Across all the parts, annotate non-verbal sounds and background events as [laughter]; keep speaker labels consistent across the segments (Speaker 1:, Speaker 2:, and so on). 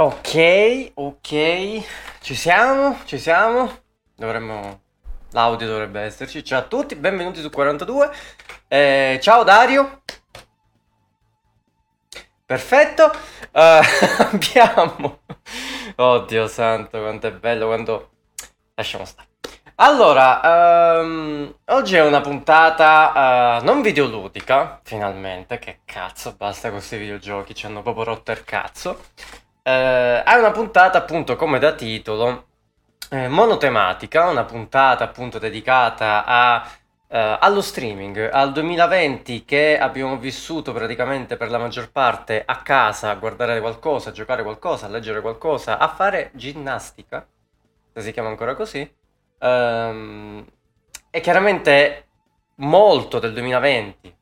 Speaker 1: Ok, ok, ci siamo, ci siamo. Dovremmo... L'audio dovrebbe esserci. Ciao a tutti, benvenuti su 42. Eh, ciao Dario. Perfetto. Eh, [laughs] abbiamo... Oddio santo, quanto è bello quando... Lasciamo stare. Allora, ehm, oggi è una puntata eh, non videoludica, finalmente, che cazzo, basta con questi videogiochi, ci hanno proprio rotto il cazzo. Eh, è una puntata appunto come da titolo eh, monotematica, una puntata appunto dedicata a, eh, allo streaming, al 2020 che abbiamo vissuto praticamente per la maggior parte a casa, a guardare qualcosa, a giocare qualcosa, a leggere qualcosa, a fare ginnastica, se si chiama ancora così. Ehm, e chiaramente molto del 2020,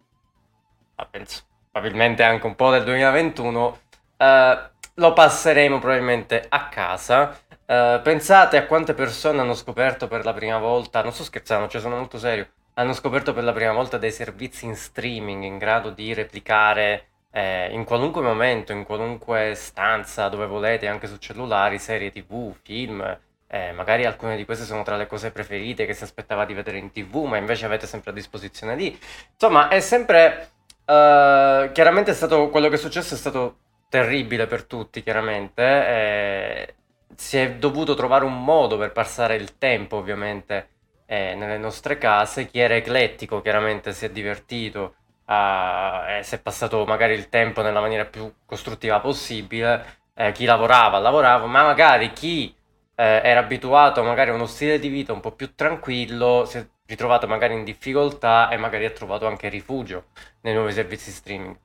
Speaker 1: ma penso probabilmente anche un po' del 2021, eh, lo passeremo probabilmente a casa. Uh, pensate a quante persone hanno scoperto per la prima volta, non sto scherzando, cioè sono molto serio, hanno scoperto per la prima volta dei servizi in streaming in grado di replicare eh, in qualunque momento, in qualunque stanza dove volete, anche su cellulari, serie tv, film. Eh, magari alcune di queste sono tra le cose preferite che si aspettava di vedere in tv, ma invece avete sempre a disposizione lì. Insomma, è sempre... Uh, chiaramente è stato quello che è successo è stato terribile per tutti, chiaramente. Eh, si è dovuto trovare un modo per passare il tempo, ovviamente, eh, nelle nostre case. Chi era eclettico, chiaramente, si è divertito, eh, si è passato magari il tempo nella maniera più costruttiva possibile. Eh, chi lavorava, lavorava, ma magari chi eh, era abituato magari a uno stile di vita un po' più tranquillo, si è ritrovato magari in difficoltà e magari ha trovato anche rifugio nei nuovi servizi streaming.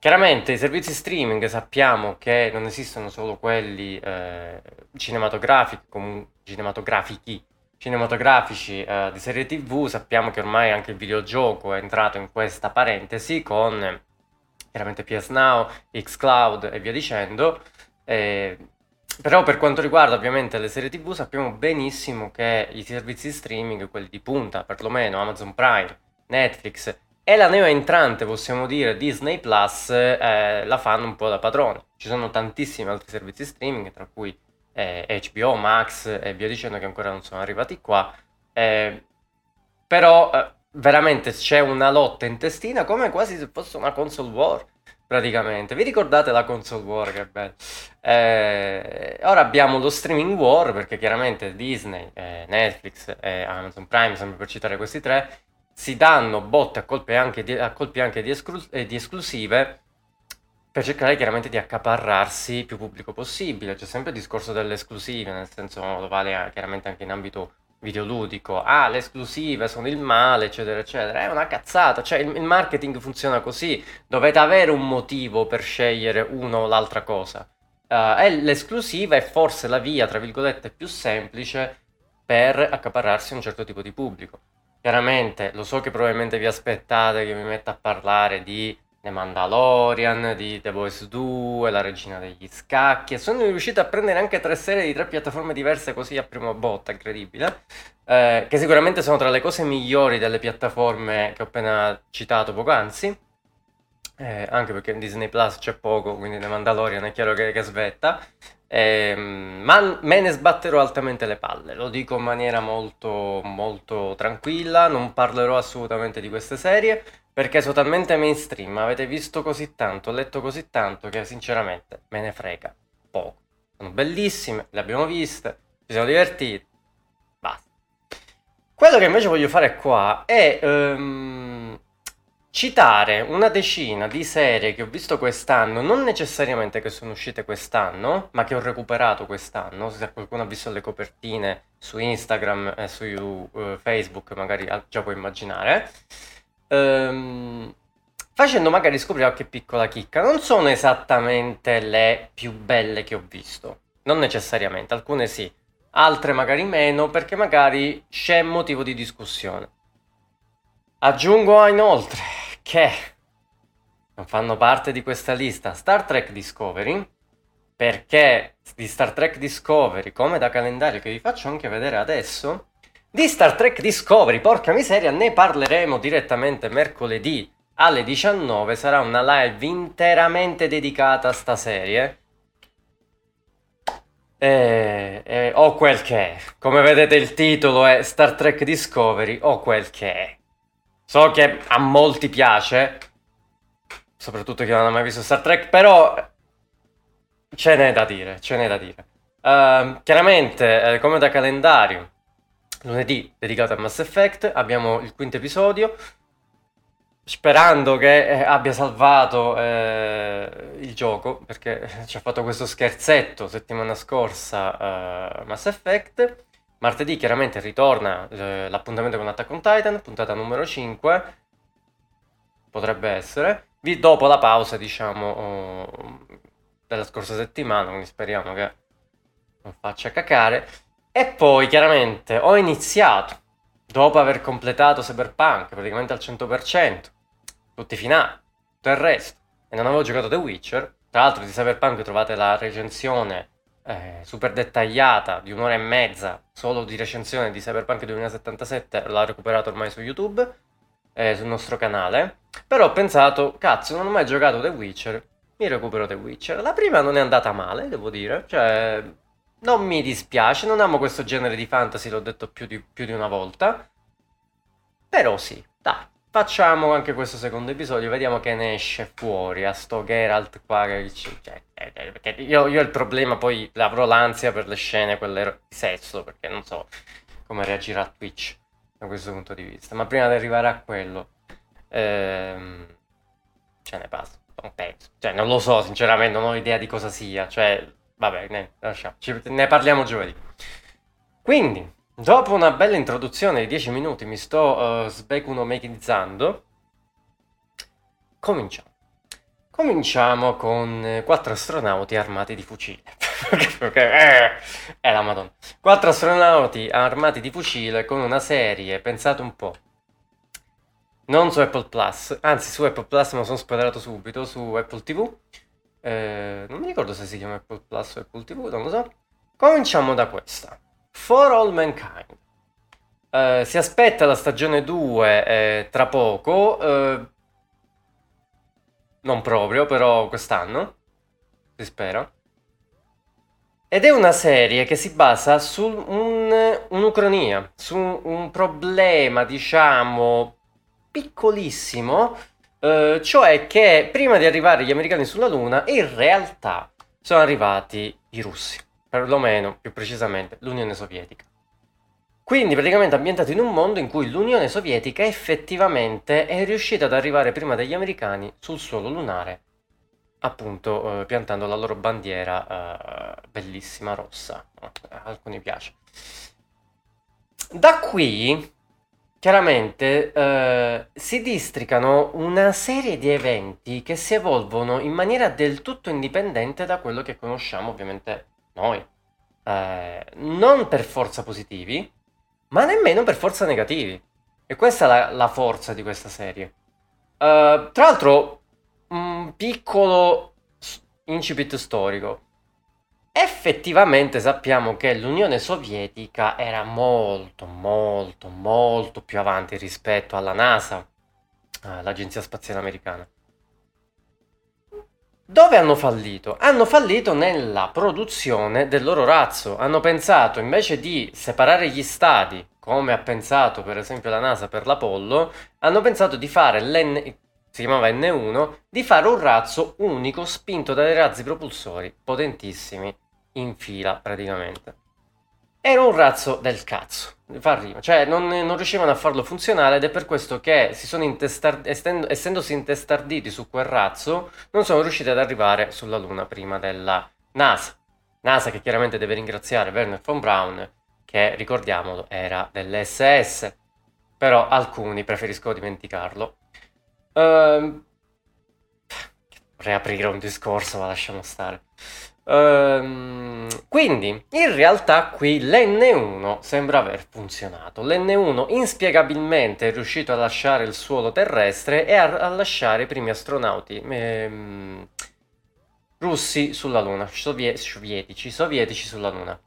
Speaker 1: Chiaramente i servizi streaming sappiamo che non esistono solo quelli eh, cinematografici, comun- cinematografici, cinematografici eh, di serie tv, sappiamo che ormai anche il videogioco è entrato in questa parentesi con chiaramente PS Now, xCloud e via dicendo. Eh, però per quanto riguarda ovviamente le serie tv sappiamo benissimo che i servizi streaming, quelli di punta perlomeno, Amazon Prime, Netflix e la neo entrante, possiamo dire, Disney Plus, eh, la fanno un po' da padrone. Ci sono tantissimi altri servizi streaming, tra cui eh, HBO, Max e via dicendo che ancora non sono arrivati qua. Eh, però eh, veramente c'è una lotta intestina come quasi se fosse una console war praticamente. Vi ricordate la console war? Che bello. Eh, ora abbiamo lo streaming war perché chiaramente Disney, eh, Netflix e Amazon Prime, sempre per citare questi tre, si danno botte a colpi anche di, colpi anche di, esclu- eh, di esclusive per cercare chiaramente di accaparrarsi più pubblico possibile. C'è sempre il discorso delle esclusive, nel senso lo vale chiaramente anche in ambito videoludico. Ah, le esclusive sono il male, eccetera, eccetera. È una cazzata. Cioè, il, il marketing funziona così. Dovete avere un motivo per scegliere uno o l'altra cosa. Uh, e l'esclusiva è forse la via, tra virgolette, più semplice per accaparrarsi un certo tipo di pubblico. Chiaramente, lo so che probabilmente vi aspettate che mi metta a parlare di The Mandalorian, di The Voice 2, La Regina degli Scacchi e sono riuscito a prendere anche tre serie di tre piattaforme diverse così a prima botta, incredibile, eh, che sicuramente sono tra le cose migliori delle piattaforme che ho appena citato poc'anzi, eh, anche perché in Disney Plus c'è poco, quindi The Mandalorian è chiaro che, che svetta, eh, ma me ne sbatterò altamente le palle, lo dico in maniera molto, molto tranquilla, non parlerò assolutamente di queste serie perché sono talmente mainstream, avete visto così tanto, letto così tanto che sinceramente me ne frega poco. Sono bellissime, le abbiamo viste, ci siamo divertiti, basta. Quello che invece voglio fare qua è... Um, citare una decina di serie che ho visto quest'anno, non necessariamente che sono uscite quest'anno, ma che ho recuperato quest'anno, se qualcuno ha visto le copertine su Instagram e su uh, Facebook magari già può immaginare, um, facendo magari scoprire qualche piccola chicca. Non sono esattamente le più belle che ho visto, non necessariamente, alcune sì, altre magari meno, perché magari c'è motivo di discussione. Aggiungo inoltre che non fanno parte di questa lista Star Trek Discovery perché di Star Trek Discovery, come da calendario che vi faccio anche vedere adesso, di Star Trek Discovery, porca miseria, ne parleremo direttamente mercoledì alle 19, sarà una live interamente dedicata a sta serie. E, e, o quel che è. Come vedete il titolo è Star Trek Discovery o quel che è. So che a molti piace, soprattutto chi non ha mai visto Star Trek, però ce n'è da dire, ce n'è da dire. Uh, chiaramente, eh, come da calendario, lunedì dedicato a Mass Effect, abbiamo il quinto episodio, sperando che eh, abbia salvato eh, il gioco, perché [laughs] ci ha fatto questo scherzetto settimana scorsa uh, Mass Effect. Martedì chiaramente ritorna eh, l'appuntamento con Attack on Titan, puntata numero 5, potrebbe essere, dopo la pausa diciamo oh, della scorsa settimana, quindi speriamo che non faccia cacare. E poi chiaramente ho iniziato, dopo aver completato Cyberpunk praticamente al 100%, tutti i finali, tutto il resto, e non avevo giocato The Witcher. Tra l'altro di Cyberpunk trovate la recensione eh, super dettagliata di un'ora e mezza solo di recensione di Cyberpunk 2077, l'ho recuperato ormai su YouTube, eh, sul nostro canale. Però ho pensato, cazzo, non ho mai giocato The Witcher, mi recupero The Witcher. La prima non è andata male, devo dire, cioè non mi dispiace, non amo questo genere di fantasy, l'ho detto più di, più di una volta. Però sì, dai, Facciamo anche questo secondo episodio, vediamo che ne esce fuori a sto Geralt qua che cioè, eh, eh, io, io, il problema, poi avrò l'ansia per le scene, quelle di sesso, perché non so come reagirà Twitch da questo punto di vista. Ma prima di arrivare a quello, ehm, ce ne passa, non penso. Cioè, non lo so, sinceramente, non ho idea di cosa sia. Cioè, vabbè, ne, lasciamo. Ci, ne parliamo giovedì. Quindi, Dopo una bella introduzione di 10 minuti mi sto uh, sbecunomechinizzando. Cominciamo. Cominciamo con eh, quattro astronauti armati di fucile. [laughs] Eh, è la madonna. Quattro astronauti armati di fucile con una serie, pensate un po'. Non su Apple Plus, anzi su Apple Plus lo sono spoilerato subito, su Apple TV. Eh, non mi ricordo se si chiama Apple Plus o Apple TV, non lo so. Cominciamo da questa. For All Mankind. Uh, si aspetta la stagione 2 eh, tra poco, uh, non proprio, però quest'anno, si spera. Ed è una serie che si basa su un, un'ucronia, su un problema, diciamo, piccolissimo, uh, cioè che prima di arrivare gli americani sulla Luna, in realtà sono arrivati i russi perlomeno più precisamente l'Unione Sovietica. Quindi praticamente ambientato in un mondo in cui l'Unione Sovietica effettivamente è riuscita ad arrivare prima degli americani sul suolo lunare, appunto eh, piantando la loro bandiera eh, bellissima rossa. A alcuni piace. Da qui chiaramente eh, si districano una serie di eventi che si evolvono in maniera del tutto indipendente da quello che conosciamo ovviamente noi, eh, non per forza positivi, ma nemmeno per forza negativi. E questa è la, la forza di questa serie. Uh, tra l'altro, un piccolo incipit storico. Effettivamente sappiamo che l'Unione Sovietica era molto, molto, molto più avanti rispetto alla NASA, eh, l'Agenzia Spaziale Americana. Dove hanno fallito? Hanno fallito nella produzione del loro razzo. Hanno pensato invece di separare gli stati, come ha pensato per esempio la NASA per l'Apollo, hanno pensato di fare l'N si chiamava N1, di fare un razzo unico spinto dai razzi propulsori potentissimi in fila praticamente. Era un razzo del cazzo, fa rima, cioè non, non, riuscivano a farlo funzionare ed è per questo che si sono intestar- estendo, essendosi intestarditi su quel razzo, non sono riusciti ad arrivare sulla Luna prima della NASA. NASA che chiaramente deve ringraziare Werner von Braun, che ricordiamolo era dell'SS, però alcuni preferiscono dimenticarlo. Uh, reaprire un discorso, ma lasciamo stare. Ehm, quindi, in realtà qui l'N1 sembra aver funzionato. L'N1 inspiegabilmente è riuscito a lasciare il suolo terrestre e a, a lasciare i primi astronauti ehm, russi sulla Luna, sovie- sovietici, sovietici sulla Luna.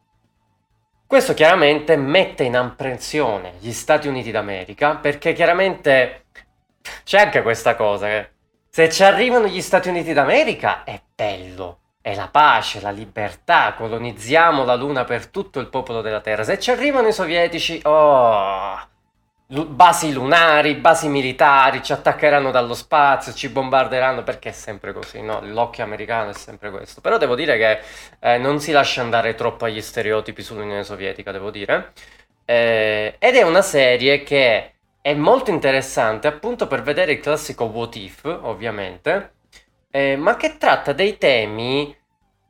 Speaker 1: Questo chiaramente mette in apprensione gli Stati Uniti d'America perché chiaramente c'è anche questa cosa che se ci arrivano gli Stati Uniti d'America è bello è la pace, la libertà, colonizziamo la Luna per tutto il popolo della Terra. Se ci arrivano i sovietici, oh, basi lunari, basi militari, ci attaccheranno dallo spazio, ci bombarderanno, perché è sempre così, no? L'occhio americano è sempre questo. Però devo dire che eh, non si lascia andare troppo agli stereotipi sull'Unione Sovietica, devo dire. Eh, ed è una serie che è molto interessante appunto per vedere il classico what if, ovviamente, eh, ma che tratta dei temi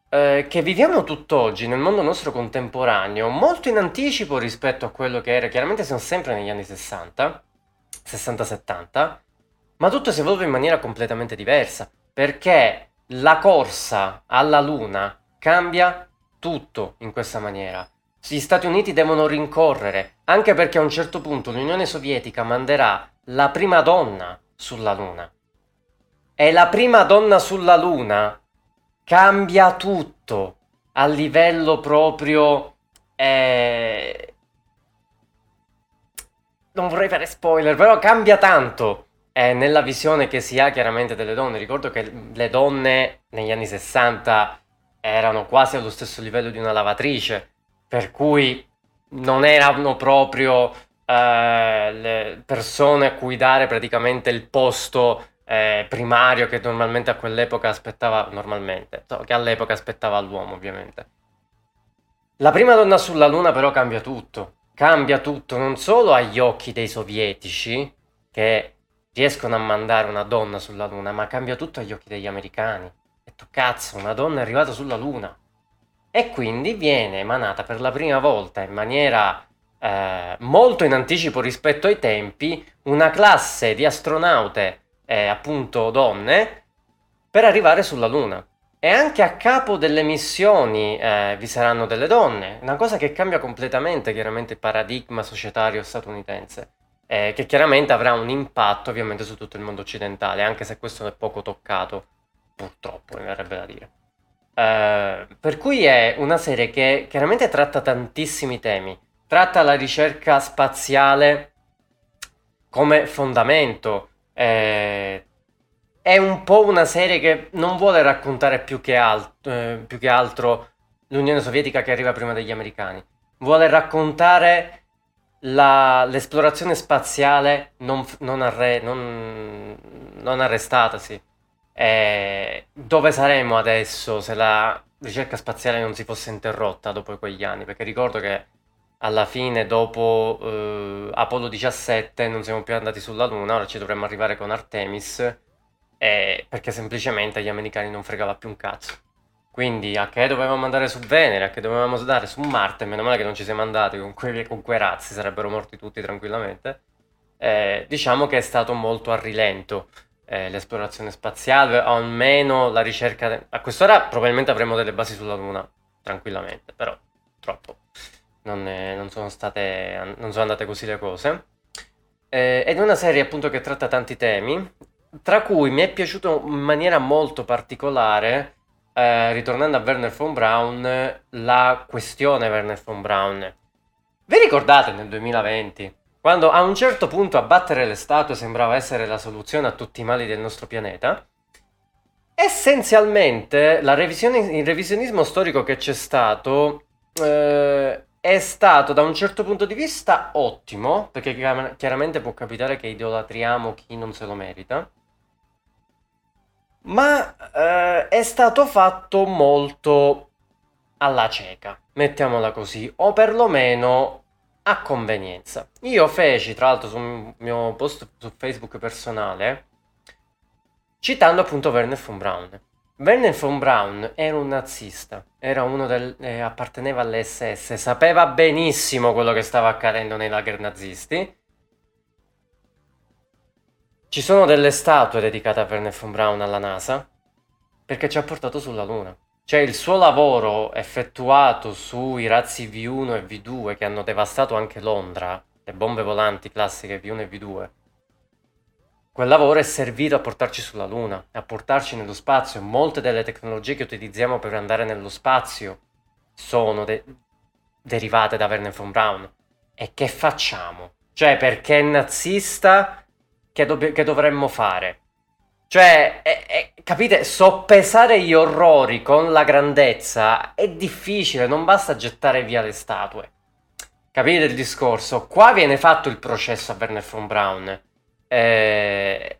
Speaker 1: eh, che viviamo tutt'oggi nel mondo nostro contemporaneo, molto in anticipo rispetto a quello che era, chiaramente siamo sempre negli anni 60, 60-70, ma tutto si evolve in maniera completamente diversa, perché la corsa alla Luna cambia tutto in questa maniera. Gli Stati Uniti devono rincorrere, anche perché a un certo punto l'Unione Sovietica manderà la prima donna sulla Luna. E la prima donna sulla Luna. Cambia tutto. A livello proprio... Eh... Non vorrei fare spoiler, però cambia tanto. Eh, nella visione che si ha chiaramente delle donne. Ricordo che le donne negli anni 60 erano quasi allo stesso livello di una lavatrice, per cui non erano proprio eh, le persone a cui dare praticamente il posto eh, primario che normalmente a quell'epoca aspettava, normalmente, che all'epoca aspettava l'uomo ovviamente. La prima donna sulla Luna però cambia tutto, cambia tutto non solo agli occhi dei sovietici, che riescono a mandare una donna sulla Luna, ma cambia tutto agli occhi degli americani. E tu cazzo, una donna è arrivata sulla Luna. E quindi viene emanata per la prima volta in maniera eh, molto in anticipo rispetto ai tempi una classe di astronaute eh, appunto donne per arrivare sulla Luna. E anche a capo delle missioni eh, vi saranno delle donne, una cosa che cambia completamente chiaramente il paradigma societario statunitense, eh, che chiaramente avrà un impatto ovviamente su tutto il mondo occidentale, anche se questo è poco toccato, purtroppo mi verrebbe da dire. Eh, per cui è una serie che chiaramente tratta tantissimi temi, tratta la ricerca spaziale come fondamento, eh, è un po' una serie che non vuole raccontare più che, alt- eh, più che altro l'Unione Sovietica che arriva prima degli americani. Vuole raccontare la, l'esplorazione spaziale non, non, arre- non, non arrestatasi. Eh, dove saremmo adesso se la ricerca spaziale non si fosse interrotta dopo quegli anni? Perché ricordo che alla fine, dopo eh, Apollo 17, non siamo più andati sulla Luna, ora ci dovremmo arrivare con Artemis, eh, perché semplicemente agli americani non fregava più un cazzo. Quindi a che dovevamo andare su Venere, a che dovevamo andare su Marte, meno male che non ci siamo andati con quei, con quei razzi, sarebbero morti tutti tranquillamente. Eh, diciamo che è stato molto a rilento eh, l'esplorazione spaziale, o almeno la ricerca... A quest'ora probabilmente avremo delle basi sulla Luna, tranquillamente, però troppo non, è, non, sono state, non sono andate così le cose. Eh, ed è una serie appunto che tratta tanti temi, tra cui mi è piaciuto in maniera molto particolare, eh, ritornando a Werner von Braun, la questione Werner von Braun. Vi ricordate nel 2020? Quando a un certo punto abbattere le statue sembrava essere la soluzione a tutti i mali del nostro pianeta? Essenzialmente, il revisionismo storico che c'è stato eh, è stato da un certo punto di vista ottimo, perché chiaramente può capitare che idolatriamo chi non se lo merita, ma eh, è stato fatto molto alla cieca, mettiamola così, o perlomeno a convenienza. Io feci, tra l'altro, sul mio post su Facebook personale, citando appunto Werner von Braun Werner von Braun era un nazista, era uno del, eh, apparteneva all'SS, sapeva benissimo quello che stava accadendo nei lager nazisti. Ci sono delle statue dedicate a Werner von Braun alla NASA perché ci ha portato sulla Luna. Cioè il suo lavoro effettuato sui razzi V1 e V2 che hanno devastato anche Londra, le bombe volanti classiche V1 e V2, Quel lavoro è servito a portarci sulla Luna, a portarci nello spazio. Molte delle tecnologie che utilizziamo per andare nello spazio sono de- derivate da Werner von Braun. E che facciamo? Cioè, perché è nazista, che, do- che dovremmo fare? Cioè, è, è, capite, soppesare gli orrori con la grandezza è difficile, non basta gettare via le statue. Capite il discorso? Qua viene fatto il processo a Werner von Braun. Eh,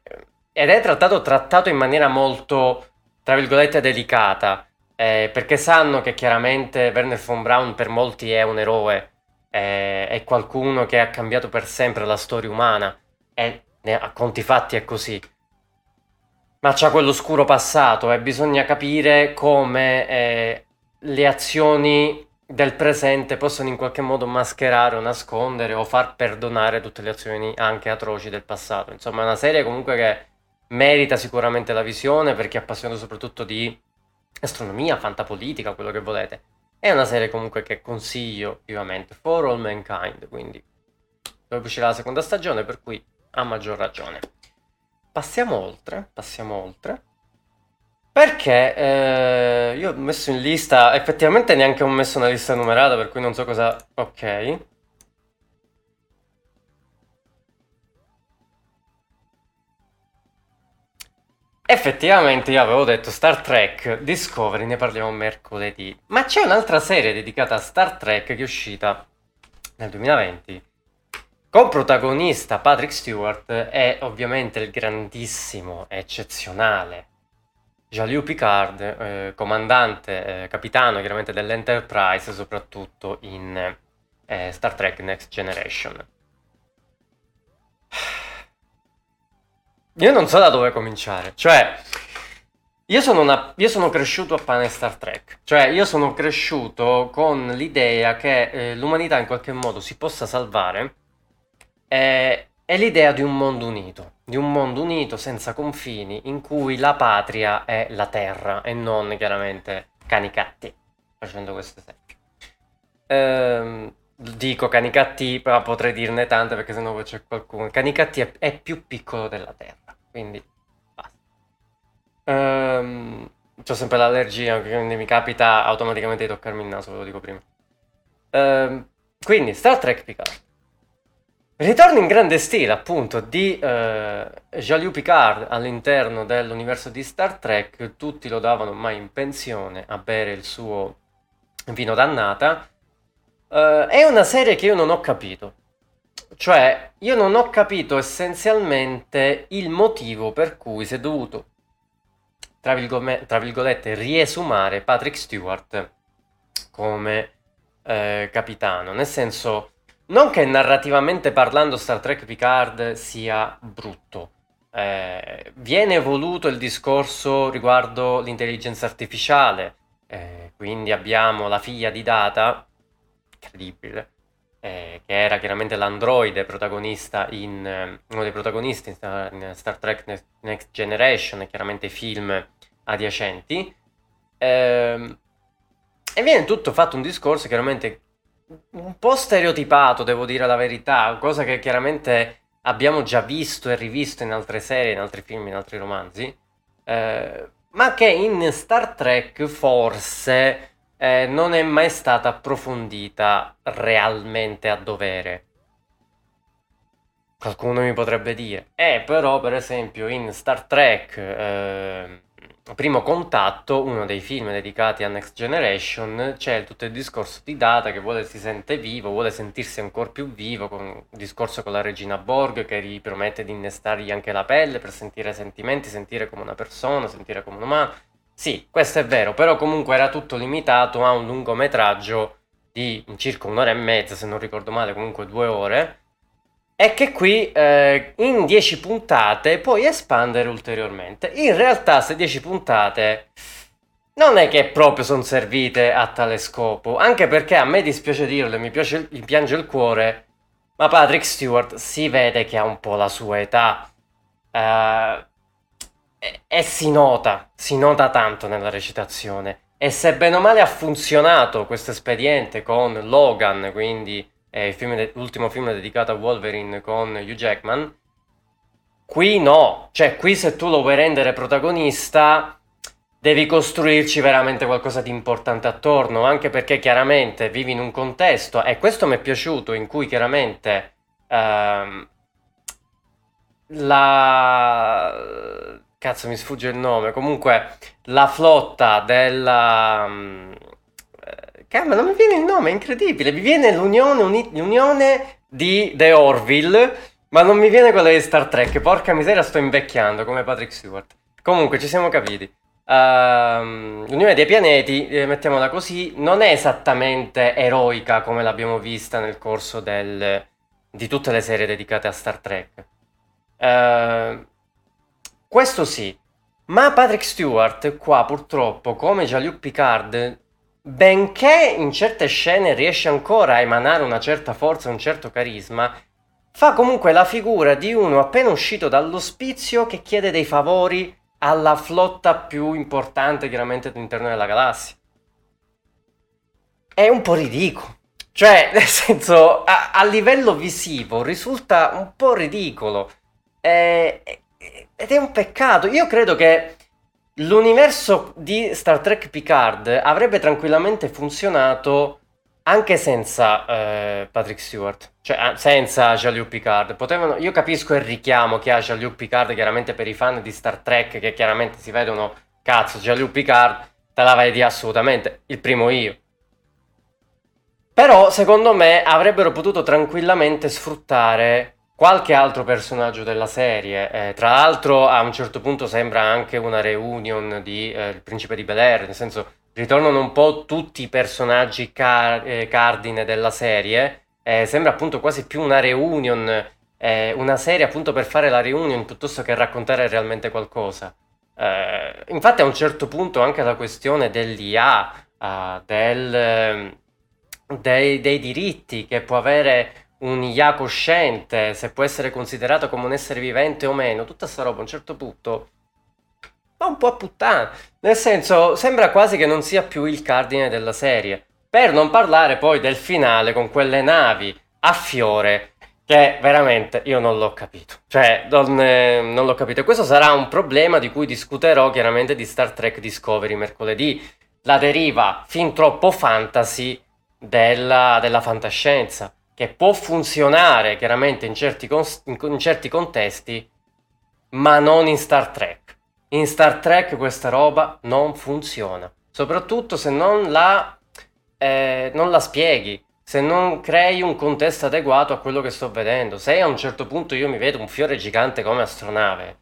Speaker 1: ed è trattato, trattato in maniera molto, tra virgolette, delicata. Eh, perché sanno che chiaramente Werner von Braun per molti è un eroe, eh, è qualcuno che ha cambiato per sempre la storia umana. E a conti fatti è così ma c'ha quell'oscuro passato e bisogna capire come eh, le azioni del presente possono in qualche modo mascherare o nascondere o far perdonare tutte le azioni anche atroci del passato. Insomma, è una serie comunque che merita sicuramente la visione per chi è appassionato soprattutto di astronomia, fantapolitica, quello che volete. È una serie comunque che consiglio vivamente for all mankind, quindi dove uscirà la seconda stagione, per cui a maggior ragione. Passiamo oltre, passiamo oltre. Perché eh, io ho messo in lista, effettivamente neanche ho messo una lista numerata, per cui non so cosa... Ok. Effettivamente io avevo detto Star Trek Discovery, ne parliamo mercoledì. Ma c'è un'altra serie dedicata a Star Trek che è uscita nel 2020 con protagonista Patrick Stewart e ovviamente il grandissimo, eccezionale Jean-Luc Picard, eh, comandante, eh, capitano chiaramente dell'Enterprise, soprattutto in eh, Star Trek Next Generation. Io non so da dove cominciare, cioè io sono, una, io sono cresciuto a pane Star Trek, cioè io sono cresciuto con l'idea che eh, l'umanità in qualche modo si possa salvare è, l'idea di un mondo unito, di un mondo unito senza confini, in cui la patria è la terra e non chiaramente Canicatti, facendo questo esempio. Ehm, dico Canicatti, però potrei dirne tante perché sennò c'è qualcuno. Canicatti è, è, più piccolo della terra, quindi basta. Ehm, ho sempre l'allergia, quindi mi capita automaticamente di toccarmi il naso, ve lo dico prima. Ehm, quindi, Star Trek Picard. Ritorno in grande stile, appunto, di eh, Jean-Luc Picard all'interno dell'universo di Star Trek. Tutti lo davano ormai in pensione a bere il suo vino d'annata. Eh, è una serie che io non ho capito. Cioè, io non ho capito essenzialmente il motivo per cui si è dovuto, tra, virgolette, tra virgolette riesumare Patrick Stewart come eh, capitano. Nel senso non che narrativamente parlando Star Trek Picard sia brutto. Eh, viene evoluto il discorso riguardo l'intelligenza artificiale, eh, quindi abbiamo la figlia di Data, incredibile, eh, che era chiaramente l'androide protagonista in eh, uno dei protagonisti in Star, in Star Trek Next, Generation e chiaramente film adiacenti. Ehm, e viene tutto fatto un discorso chiaramente un po' stereotipato, devo dire la verità, cosa che chiaramente abbiamo già visto e rivisto in altre serie, in altri film, in altri romanzi, eh, ma che in Star Trek forse eh, non è mai stata approfondita realmente a dovere. Qualcuno mi potrebbe dire, eh però per esempio in Star Trek... Eh, Primo Contatto, uno dei film dedicati a Next Generation, c'è tutto il discorso di Data che vuole si sente vivo, vuole sentirsi ancora più vivo, con il discorso con la regina Borg che gli promette di innestargli anche la pelle per sentire sentimenti, sentire come una persona, sentire come un umano. Sì, questo è vero, però comunque era tutto limitato a un lungometraggio di circa un'ora e mezza, se non ricordo male, comunque due ore è che qui eh, in 10 puntate puoi espandere ulteriormente. In realtà, queste 10 puntate non è che proprio sono servite a tale scopo, anche perché a me dispiace dirlo, mi, piace, mi piange il cuore, ma Patrick Stewart si vede che ha un po' la sua età. Uh, e, e si nota, si nota tanto nella recitazione. E se bene o male ha funzionato questo espediente con Logan, quindi film de- l'ultimo film dedicato a Wolverine con Hugh Jackman. Qui no, cioè qui se tu lo vuoi rendere protagonista devi costruirci veramente qualcosa di importante attorno, anche perché chiaramente vivi in un contesto, e questo mi è piaciuto, in cui chiaramente ehm, la... cazzo mi sfugge il nome, comunque la flotta della... Cambia, non mi viene il nome, è incredibile. Mi viene l'unione, uni, l'unione di The Orville, ma non mi viene quella di Star Trek. Porca miseria, sto invecchiando come Patrick Stewart. Comunque, ci siamo capiti. Uh, l'unione dei pianeti, eh, mettiamola così, non è esattamente eroica come l'abbiamo vista nel corso del, di tutte le serie dedicate a Star Trek. Uh, questo sì, ma Patrick Stewart qua purtroppo, come Jean-Luc Picard, benché in certe scene riesce ancora a emanare una certa forza, un certo carisma, fa comunque la figura di uno appena uscito dall'ospizio che chiede dei favori alla flotta più importante chiaramente all'interno della galassia. È un po' ridicolo. Cioè, [laughs] nel senso, a, a livello visivo risulta un po' ridicolo. Eh, ed è un peccato. Io credo che L'universo di Star Trek Picard avrebbe tranquillamente funzionato anche senza eh, Patrick Stewart, cioè ah, senza Jean-Luc Picard. Potevano, io capisco il richiamo che ha Jean-Luc Picard chiaramente per i fan di Star Trek che chiaramente si vedono, cazzo, Jean-Luc Picard te la vedi assolutamente, il primo io. Però secondo me avrebbero potuto tranquillamente sfruttare qualche altro personaggio della serie. Eh, tra l'altro, a un certo punto sembra anche una reunion di eh, Il Principe di Bel Air, nel senso ritornano un po' tutti i personaggi car- eh, cardine della serie. Eh, sembra appunto quasi più una reunion, eh, una serie appunto per fare la reunion piuttosto che raccontare realmente qualcosa. Eh, infatti, a un certo punto anche la questione dell'IA, del, dei, dei diritti che può avere un IA cosciente, se può essere considerato come un essere vivente o meno, tutta sta roba a un certo punto va un po' a puttana. Nel senso, sembra quasi che non sia più il cardine della serie. Per non parlare poi del finale con quelle navi a fiore, che veramente io non l'ho capito. Cioè, non, eh, non l'ho capito. E questo sarà un problema di cui discuterò chiaramente di Star Trek Discovery mercoledì. La deriva fin troppo fantasy della, della fantascienza che può funzionare chiaramente in certi, in certi contesti, ma non in Star Trek. In Star Trek questa roba non funziona, soprattutto se non la, eh, non la spieghi, se non crei un contesto adeguato a quello che sto vedendo. Se a un certo punto io mi vedo un fiore gigante come astronave,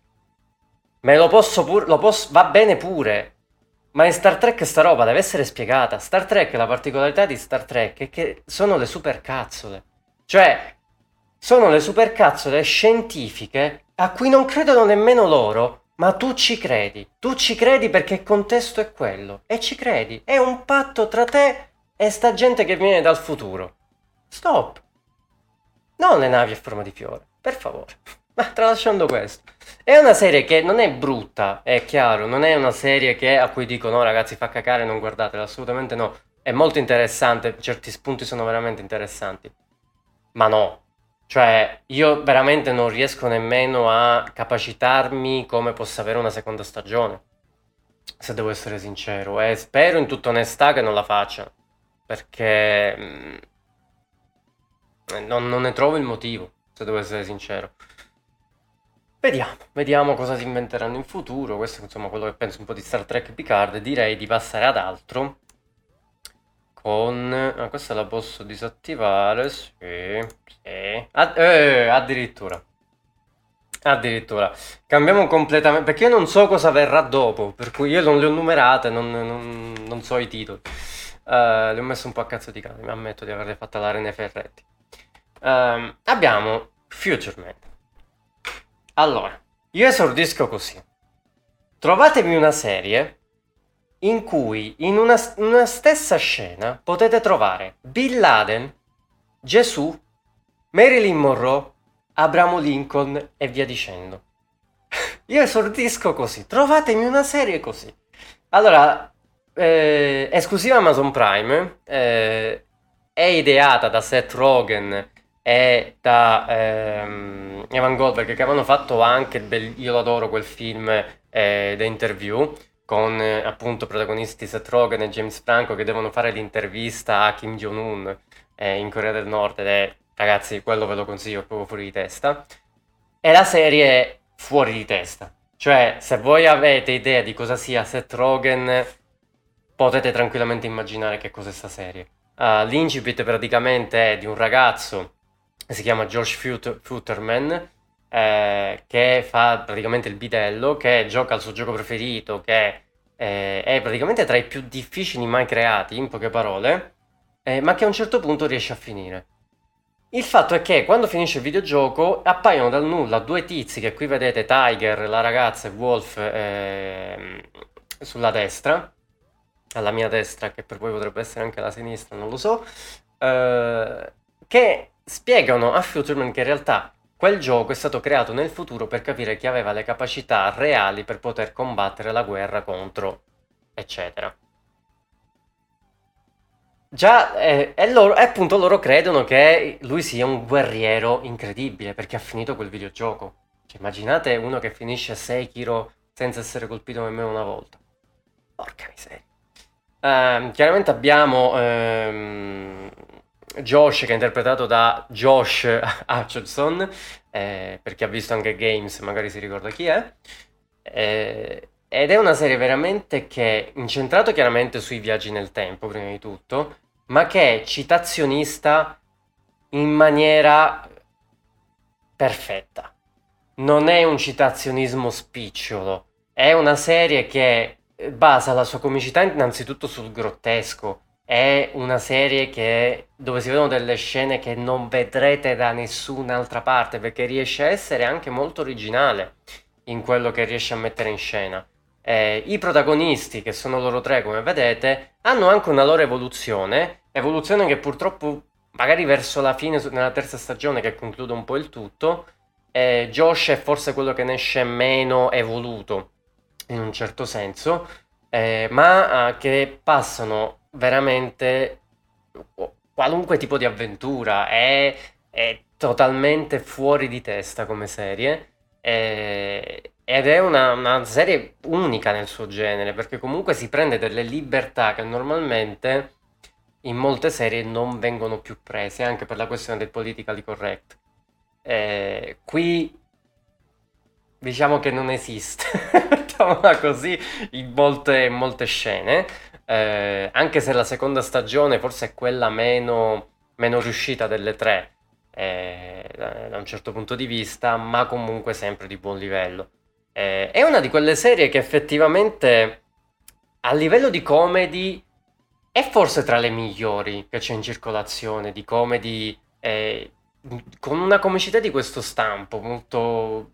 Speaker 1: me lo posso pure, lo va bene pure, ma in Star Trek sta roba deve essere spiegata. Star Trek, la particolarità di Star Trek è che sono le supercazzole. Cioè, sono le supercazzole scientifiche a cui non credono nemmeno loro, ma tu ci credi. Tu ci credi perché il contesto è quello. E ci credi. È un patto tra te e sta gente che viene dal futuro. Stop. Non le navi a forma di fiore, per favore. Ma tralasciando questo. È una serie che non è brutta, è chiaro, non è una serie che, a cui dico no ragazzi fa cacare, non guardatela, assolutamente no. È molto interessante, certi spunti sono veramente interessanti. Ma no, cioè io veramente non riesco nemmeno a capacitarmi come possa avere una seconda stagione, se devo essere sincero, e spero in tutta onestà che non la faccia, perché mm, non, non ne trovo il motivo, se devo essere sincero. Vediamo, vediamo cosa si inventeranno in futuro. Questo è insomma quello che penso un po' di Star Trek Picard. Direi di passare ad altro. Con... Ah, questa la posso disattivare, sì. sì. Ad... Eh, addirittura. Addirittura. Cambiamo completamente... Perché io non so cosa verrà dopo. Per cui io non le ho numerate, non, non, non so i titoli. Uh, le ho messo un po' a cazzo di cane. Mi ammetto di averle fatte la Rene Ferretti. Uh, abbiamo Future Man. Allora, io esordisco così. Trovatemi una serie in cui in una, una, stessa scena potete trovare Bill Laden, Gesù, Marilyn Monroe, Abramo Lincoln e via dicendo. [laughs] Io esordisco così. Trovatemi una serie così. Allora, eh, esclusiva Amazon Prime, eh, è ideata da Seth Rogen e da ehm, Evan Goldberg che avevano fatto anche, bel, io adoro quel film eh, The Interview con eh, appunto protagonisti Seth Rogen e James Franco che devono fare l'intervista a Kim Jong-un eh, in Corea del Nord ed è, ragazzi, quello ve lo consiglio proprio fuori di testa. E la serie è fuori di testa. Cioè, se voi avete idea di cosa sia Seth Rogen, potete tranquillamente immaginare che cos'è sta serie. Uh, l'incipit praticamente è di un ragazzo si chiama George Fut- Futterman, eh, che fa praticamente il bidello, che gioca al suo gioco preferito, che eh, è praticamente tra i più difficili mai creati, in poche parole, eh, ma che a un certo punto riesce a finire. Il fatto è che quando finisce il videogioco appaiono dal nulla due tizi che qui vedete, Tiger, la ragazza e Wolf eh, sulla destra, alla mia destra, che per voi potrebbe essere anche la sinistra, non lo so, eh, che spiegano a Futurman che in realtà quel gioco è stato creato nel futuro per capire chi aveva le capacità reali per poter combattere la guerra contro, eccetera. Già, eh, e, loro, e appunto loro credono che lui sia un guerriero incredibile perché ha finito quel videogioco. Cioè, immaginate uno che finisce Sekiro senza essere colpito nemmeno una volta. Porca miseria. Uh, chiaramente abbiamo um, Josh che è interpretato da Josh [laughs] Hutcherson, eh, per chi ha visto anche Games magari si ricorda chi è. Eh, ed è una serie veramente che è incentrato chiaramente sui viaggi nel tempo, prima di tutto, ma che è citazionista in maniera perfetta. Non è un citazionismo spicciolo, è una serie che basa la sua comicità innanzitutto sul grottesco. È una serie che, dove si vedono delle scene che non vedrete da nessun'altra parte perché riesce a essere anche molto originale in quello che riesce a mettere in scena. Eh, I protagonisti, che sono loro tre come vedete, hanno anche una loro evoluzione, evoluzione che purtroppo magari verso la fine, nella terza stagione che conclude un po' il tutto, eh, Josh è forse quello che ne esce meno evoluto in un certo senso, eh, ma eh, che passano veramente qualunque tipo di avventura, è, è totalmente fuori di testa come serie. Eh, ed è una, una, serie unica nel suo genere perché comunque si prende delle libertà che normalmente in molte serie non vengono più prese anche per la questione del politically correct. Eh, qui diciamo che non esiste, [laughs] mettiamola così, in molte, in molte scene, eh, anche se la seconda stagione forse è quella meno, meno riuscita delle tre, eh, da un certo punto di vista, ma comunque sempre di buon livello. Eh, è una di quelle serie che effettivamente a livello di comedy è forse tra le migliori che c'è in circolazione, di comedy eh, con una comicità di questo stampo, molto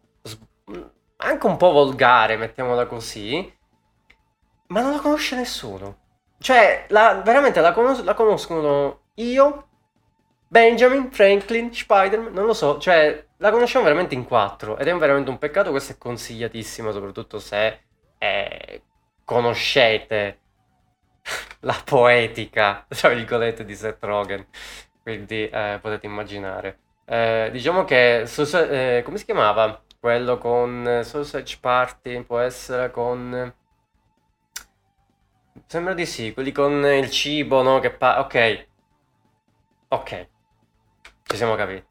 Speaker 1: anche un po' volgare, mettiamola così, ma non la conosce nessuno. Cioè, la, veramente la, conos- la, conoscono io, Benjamin, Franklin, Spider-Man, non lo so, cioè la conosciamo veramente in quattro ed è veramente un peccato, questo è consigliatissimo, soprattutto se eh, conoscete la poetica, tra virgolette, di Seth Rogen, quindi eh, potete immaginare. Eh, diciamo che, eh, come si chiamava? Quello con Sausage Party può essere con... Sembra di sì, quelli con il cibo, no? Che pa... Ok. Ok. Ci siamo capiti.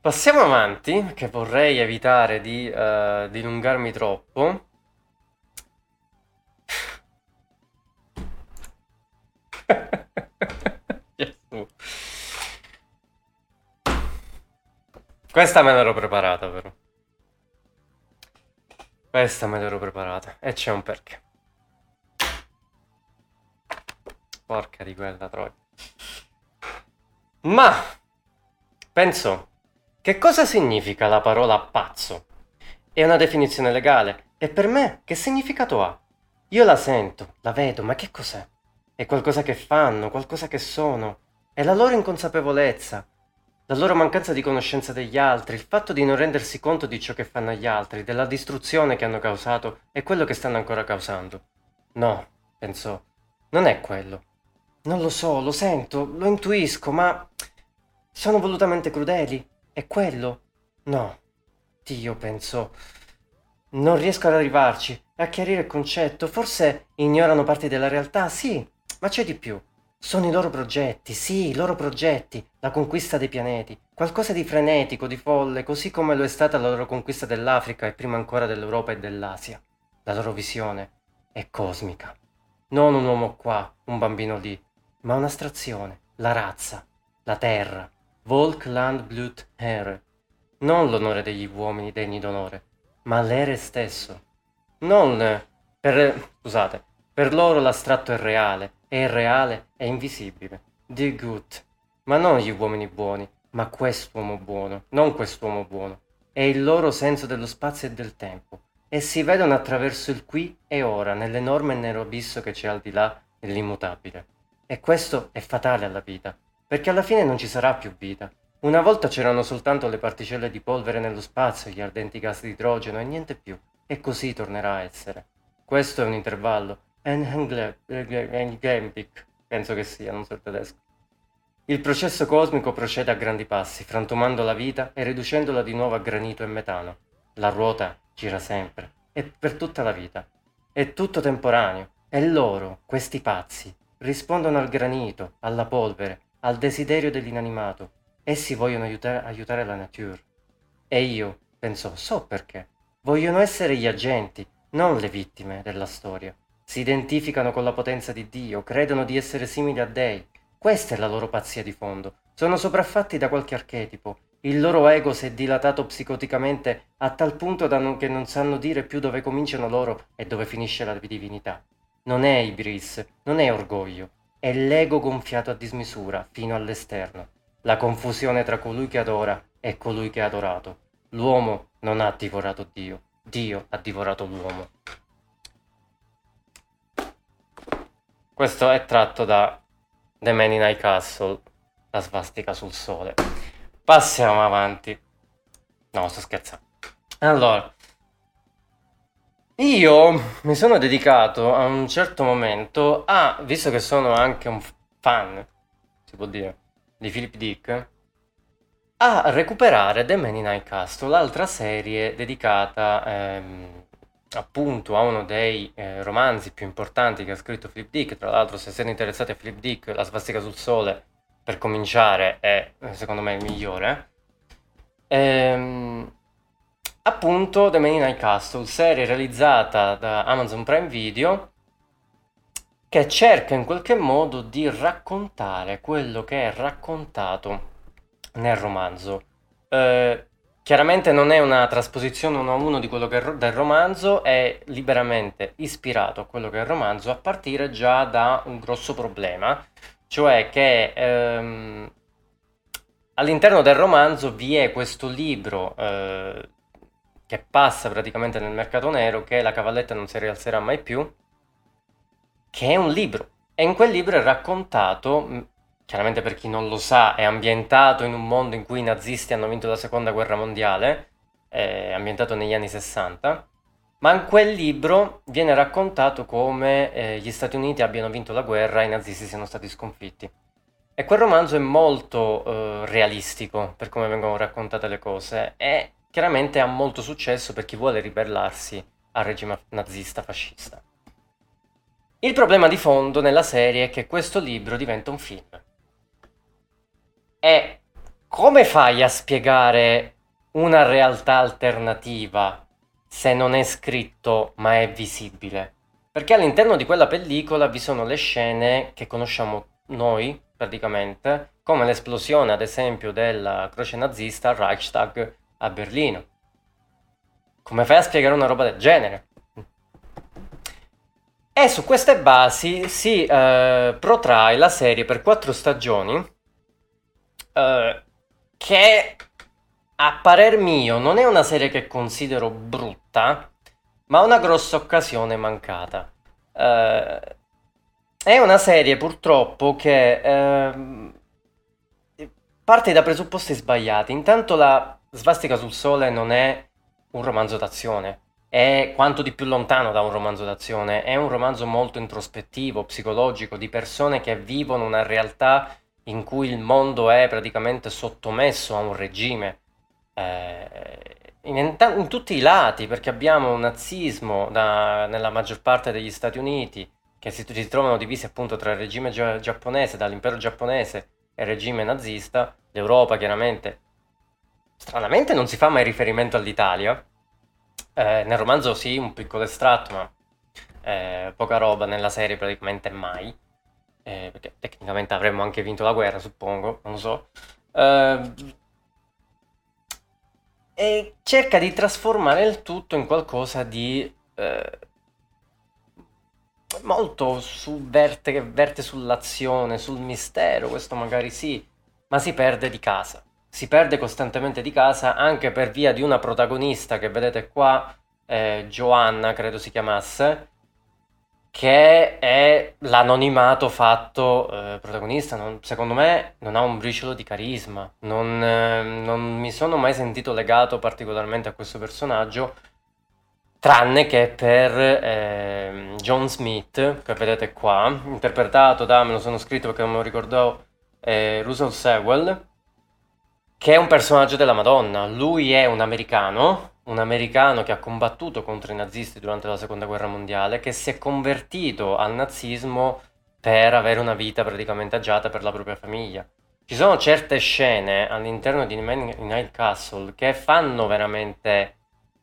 Speaker 1: Passiamo avanti, che vorrei evitare di uh, dilungarmi troppo. [laughs] Questa me l'ero preparata però. Questa me l'ero preparata. E c'è un perché. Porca di quella troia. Ma penso, che cosa significa la parola pazzo? È una definizione legale. E per me che significato ha? Io la sento, la vedo, ma che cos'è? È qualcosa che fanno, qualcosa che sono. È la loro inconsapevolezza, la loro mancanza di conoscenza degli altri, il fatto di non rendersi conto di ciò che fanno agli altri, della distruzione che hanno causato e quello che stanno ancora causando. No, pensò, non è quello. Non lo so, lo sento, lo intuisco, ma sono volutamente crudeli? È quello? No. Dio, pensò. Non riesco ad arrivarci, a chiarire il concetto. Forse ignorano parti della realtà, sì, ma c'è di più. Sono i loro progetti, sì, i loro progetti, la conquista dei pianeti, qualcosa di frenetico, di folle, così come lo è stata la loro conquista dell'Africa e prima ancora dell'Europa e dell'Asia. La loro visione è cosmica. Non un uomo qua, un bambino lì, ma un'astrazione, la razza, la terra, Volk Land Blut Here. Non l'onore degli uomini degni d'onore, ma l'ere stesso. Non per... scusate, per loro l'astratto è reale, e il reale è invisibile. The good. Ma non gli uomini buoni, ma quest'uomo buono, non quest'uomo buono. È il loro senso dello spazio e del tempo. E si vedono attraverso il qui e ora, nell'enorme nero abisso che c'è al di là dell'immutabile. E questo è fatale alla vita, perché alla fine non ci sarà più vita. Una volta c'erano soltanto le particelle di polvere nello spazio, gli ardenti gas di idrogeno e niente più. E così tornerà a essere. Questo è un intervallo, Engelbik, penso che sia, non so il tedesco. Il processo cosmico procede a grandi passi, frantumando la vita e riducendola di nuovo a granito e metano. La ruota gira sempre, e per tutta la vita. È tutto temporaneo, e loro, questi pazzi, rispondono al granito, alla polvere, al desiderio dell'inanimato. Essi vogliono aiutare, aiutare la nature. E io, pensò, so perché. Vogliono essere gli agenti, non le vittime della storia. Si identificano con la potenza di Dio, credono di essere simili a dei. Questa è la loro pazzia di fondo. Sono sopraffatti da qualche archetipo. Il loro ego si è dilatato psicoticamente a tal punto da non, che non sanno dire più dove cominciano loro e dove finisce la divinità. Non è ibris, non è orgoglio, è l'ego gonfiato a dismisura fino all'esterno. La confusione tra colui che adora e colui che ha adorato. L'uomo non ha divorato Dio, Dio ha divorato l'uomo. Questo è tratto da The Man in High Castle, la svastica sul sole. Passiamo avanti. No, sto scherzando. Allora, io mi sono dedicato a un certo momento a, visto che sono anche un fan, si può dire, di Philip Dick, a recuperare The Man in High Castle, l'altra serie dedicata ehm, appunto a uno dei eh, romanzi più importanti che ha scritto Philip Dick. Tra l'altro, se siete interessati a Philip Dick, La svastica sul sole, per cominciare, è secondo me il migliore. Ehm, appunto, The Man in High Castle, serie realizzata da Amazon Prime Video che cerca in qualche modo di raccontare quello che è raccontato nel romanzo. Eh, Chiaramente non è una trasposizione uno a uno di quello che è del romanzo, è liberamente ispirato a quello che è il romanzo a partire già da un grosso problema, cioè che ehm, all'interno del romanzo vi è questo libro eh, che passa praticamente nel mercato nero, che La cavalletta non si rialzerà mai più, che è un libro. E in quel libro è raccontato chiaramente per chi non lo sa, è ambientato in un mondo in cui i nazisti hanno vinto la seconda guerra mondiale, è ambientato negli anni 60, ma in quel libro viene raccontato come eh, gli Stati Uniti abbiano vinto la guerra e i nazisti siano stati sconfitti. E quel romanzo è molto eh, realistico per come vengono raccontate le cose e chiaramente ha molto successo per chi vuole ribellarsi al regime nazista fascista. Il problema di fondo nella serie è che questo libro diventa un film. E come fai a spiegare una realtà alternativa se non è scritto ma è visibile? Perché all'interno di quella pellicola vi sono le scene che conosciamo noi praticamente, come l'esplosione ad esempio della croce nazista al Reichstag a Berlino. Come fai a spiegare una roba del genere? E su queste basi si eh, protrae la serie per quattro stagioni eh, che a parer mio non è una serie che considero brutta, ma una grossa occasione mancata. Uh, è una serie purtroppo che uh, parte da presupposti sbagliati. Intanto la Svastica sul Sole non è un romanzo d'azione, è quanto di più lontano da un romanzo d'azione, è un romanzo molto introspettivo, psicologico, di persone che vivono una realtà in cui il mondo è praticamente sottomesso a un regime eh, in, in, tutti i lati, perché abbiamo un nazismo da, nella maggior parte degli Stati Uniti, che si ritrovano divisi appunto tra il regime giapponese, dall'impero giapponese e il regime nazista, l'Europa chiaramente, stranamente non si fa mai riferimento all'Italia, eh, nel romanzo sì, un piccolo estratto, ma eh, poca roba nella serie praticamente mai, eh, perché tecnicamente avremmo anche vinto la guerra, suppongo, non so. Eh, e cerca di trasformare il tutto in qualcosa di eh, molto su verte, verte sull'azione, sul mistero, questo magari sì, ma si perde di casa. Si perde costantemente di casa anche per via di una protagonista che vedete qua, eh, Joanna credo si chiamasse, che è l'anonimato fatto eh, protagonista. Non, secondo me non ha un briciolo di carisma. Non, eh, non mi sono mai sentito legato particolarmente a questo personaggio tranne che per eh, John Smith, che vedete qua, interpretato da, me lo sono scritto perché non me lo ricordavo, eh, Russell Sewell, che è un personaggio della Madonna. Lui è un americano, un americano che ha combattuto contro i nazisti durante la seconda guerra mondiale, che si è convertito al nazismo per avere una vita praticamente agiata per la propria famiglia. Ci sono certe scene all'interno di High Castle che fanno veramente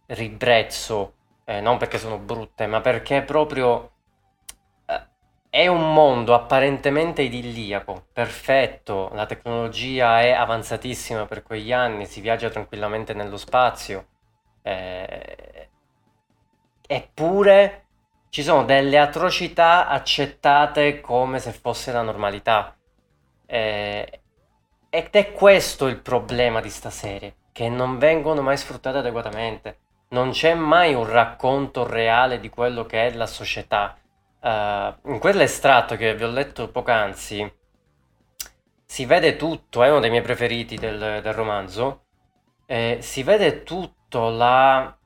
Speaker 1: ribrezzo eh, non perché sono brutte, ma perché proprio è un mondo apparentemente idilliaco, perfetto, la tecnologia è avanzatissima per quegli anni, si viaggia tranquillamente nello spazio, eh, eppure ci sono delle atrocità accettate come se fosse la normalità. Eh, ed è questo il problema di sta serie, che non vengono mai sfruttate adeguatamente non c'è mai un racconto reale di quello che è la società. Uh, in quell'estratto che vi ho letto poc'anzi si vede tutto, è uno dei miei preferiti del, del romanzo, eh, si vede tutto la...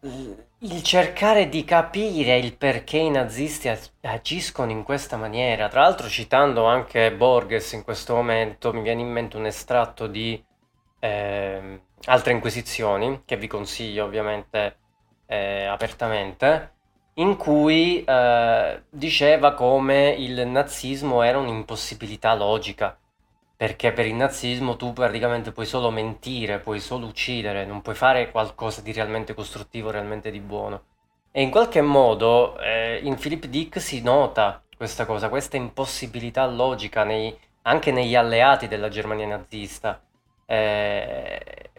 Speaker 1: il cercare di capire il perché i nazisti agiscono in questa maniera. Tra l'altro citando anche Borges in questo momento mi viene in mente un estratto di... Eh, altre inquisizioni, che vi consiglio ovviamente eh, apertamente, in cui eh, diceva come il nazismo era un'impossibilità logica, perché per il nazismo tu praticamente puoi solo mentire, puoi solo uccidere, non puoi fare qualcosa di realmente costruttivo, realmente di buono. E in qualche modo eh, in Philip Dick si nota questa cosa, questa impossibilità logica nei, anche negli alleati della Germania nazista. Eh,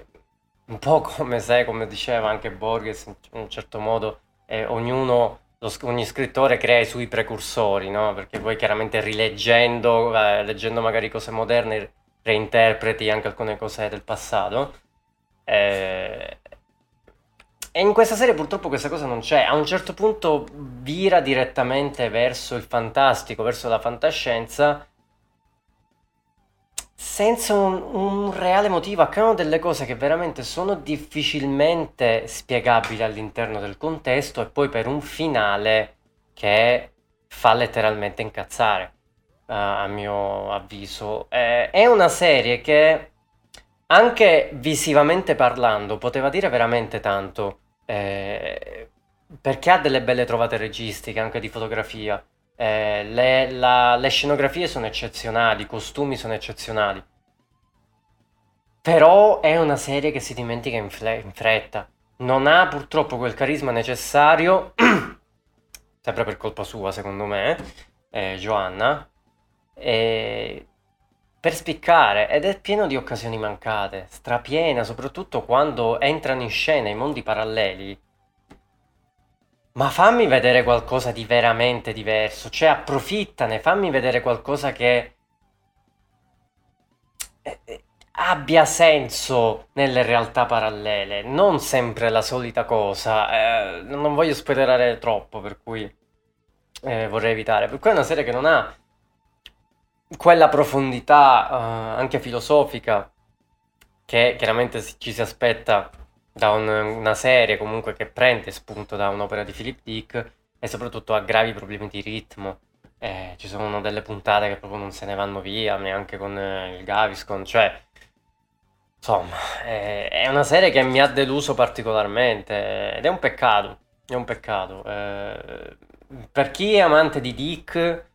Speaker 1: un po' come se, come diceva anche Borges in un certo modo, eh, ognuno, lo, ogni scrittore crea i suoi precursori, no? Perché poi chiaramente rileggendo, eh, leggendo magari cose moderne, reinterpreti anche alcune cose del passato. Eh, e in questa serie purtroppo questa cosa non c'è. A un certo punto vira direttamente verso il fantastico, verso la fantascienza senza un, un reale motivo, accadono delle cose che veramente sono difficilmente spiegabili all'interno del contesto e poi per un finale che fa letteralmente incazzare, uh, a mio avviso. Eh, è una serie che anche visivamente parlando poteva dire veramente tanto, eh, perché ha delle belle trovate registiche anche di fotografia. Eh, le, la, le scenografie sono eccezionali, i costumi sono eccezionali. Però è una serie che si dimentica in, fle- in fretta. Non ha purtroppo quel carisma necessario, [clears throat] sempre per colpa sua secondo me, eh, Joanna, eh, per spiccare ed è pieno di occasioni mancate, strapiena, soprattutto quando entrano in scena i mondi paralleli ma fammi vedere qualcosa di veramente diverso, cioè approfittane, fammi vedere qualcosa che eh, eh, abbia senso nelle realtà parallele, non sempre la solita cosa. Eh, non voglio spoilerare troppo, per cui eh, vorrei evitare. Per cui è una serie che non ha quella profondità eh, anche filosofica che chiaramente ci si aspetta da un, una serie comunque che prende spunto da un'opera di Philip Dick e soprattutto ha gravi problemi di ritmo. Eh, ci sono delle puntate che proprio non se ne vanno via, neanche con eh, il Gaviscon, cioè insomma, eh, è una serie che mi ha deluso particolarmente ed è un peccato, è un peccato. Eh, per chi è amante di Dick,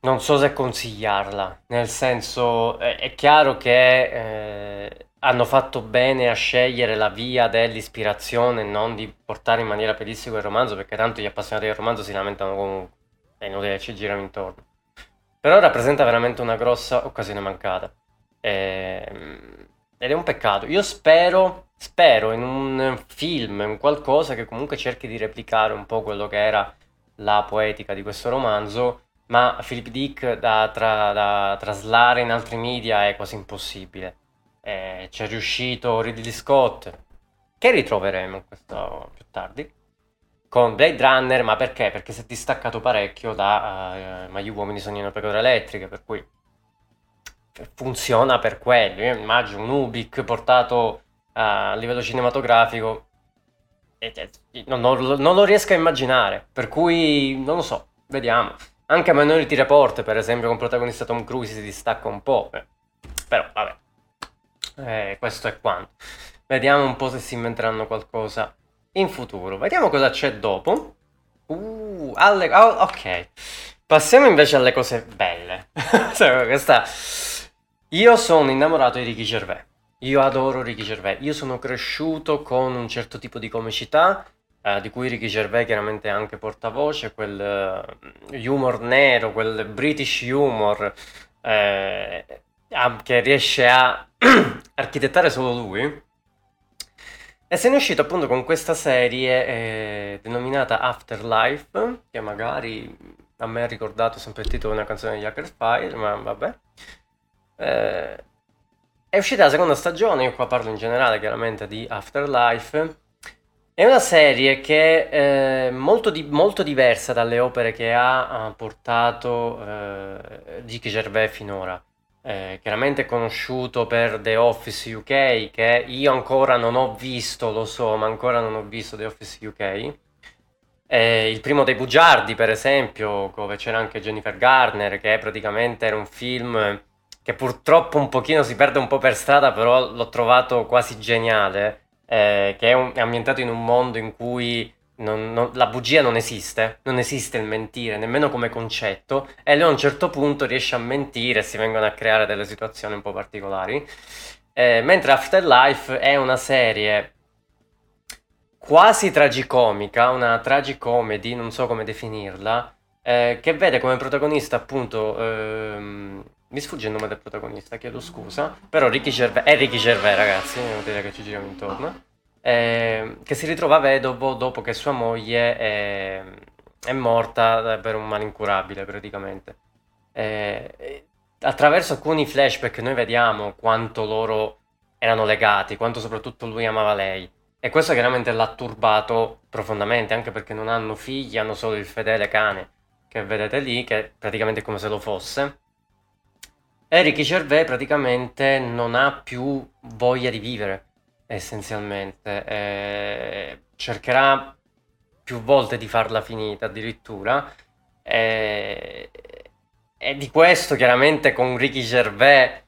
Speaker 1: non so se consigliarla, nel senso è, è chiaro che eh, hanno fatto bene a scegliere la via dell'ispirazione, non di portare in maniera pedissequa il romanzo, perché tanto gli appassionati del romanzo si lamentano comunque, è inutile ci girano intorno. Però rappresenta veramente una grossa occasione mancata. E, ehm, ed è un peccato. Io spero, spero in un film, in qualcosa che comunque cerchi di replicare un po' quello che era la poetica di questo romanzo, ma Philip Dick da, tra, da traslare in altri media è quasi impossibile. Eh, c'è riuscito Ridley Scott, che ritroveremo questo più tardi, con Blade Runner, ma perché? Perché si è distaccato parecchio da uh, Ma gli uomini sognano pecore elettriche, per cui funziona per quello. Io immagino un Ubik portato a livello cinematografico non, non, non, lo riesco a immaginare, per cui non lo so, vediamo. Anche Minority Report, per esempio, con protagonista Tom Cruise si distacca un po', eh. però vabbè, eh, questo è quanto. Vediamo un po' se si inventeranno qualcosa in futuro. Vediamo cosa c'è dopo. Uh, alle... oh, ok. Passiamo invece alle cose belle. [laughs] questa... Io sono innamorato di Ricky Gervais. Io adoro Ricky Gervais. Io sono cresciuto con un certo tipo di comicità, eh, di cui Ricky Gervais chiaramente è anche portavoce, quel uh, humor nero, quel British humor eh, che riesce a [clears throat] architettare solo lui. E se ne è uscito appunto con questa serie eh, denominata Afterlife, che magari a me ha ricordato sempre il titolo di una canzone di Hacker Fire, ma vabbè. Eh, è uscita la seconda stagione, io qua parlo in generale chiaramente di Afterlife. È una serie che è molto, di, molto diversa dalle opere che ha, portato eh, Dick Gervais finora eh, chiaramente conosciuto per The Office UK, che io ancora non ho visto, lo so, ma ancora non ho visto The Office UK. Eh, il primo dei bugiardi, per esempio, dove c'era anche Jennifer Garner, che praticamente era un film che purtroppo un pochino si perde un po' per strada, però l'ho trovato quasi geniale, eh, che è, un, è ambientato in un mondo in cui non, non, la bugia non esiste, non esiste il mentire, nemmeno come concetto, e lui a un certo punto riesce a mentire e si vengono a creare delle situazioni un po' particolari. Eh, mentre Afterlife è una serie quasi tragicomica, una tragicomedy, non so come definirla, eh, che vede come protagonista appunto... Ehm, mi sfugge il nome del protagonista, chiedo scusa, però Ricky Gervais, è Ricky Gervais ragazzi, non dire che ci giriamo intorno eh, che si ritrova vedovo dopo che sua moglie è, è morta per un male incurabile praticamente. Eh, attraverso alcuni flashback noi vediamo quanto loro erano legati, quanto soprattutto lui amava lei. E questo chiaramente l'ha turbato profondamente, anche perché non hanno figli, hanno solo il fedele cane che vedete lì, che praticamente è come se lo fosse. E Ricky Gervais praticamente non ha più voglia di vivere essenzialmente. Eh, cercherà più volte di farla finita addirittura. Eh, e di questo chiaramente con Ricky Gervais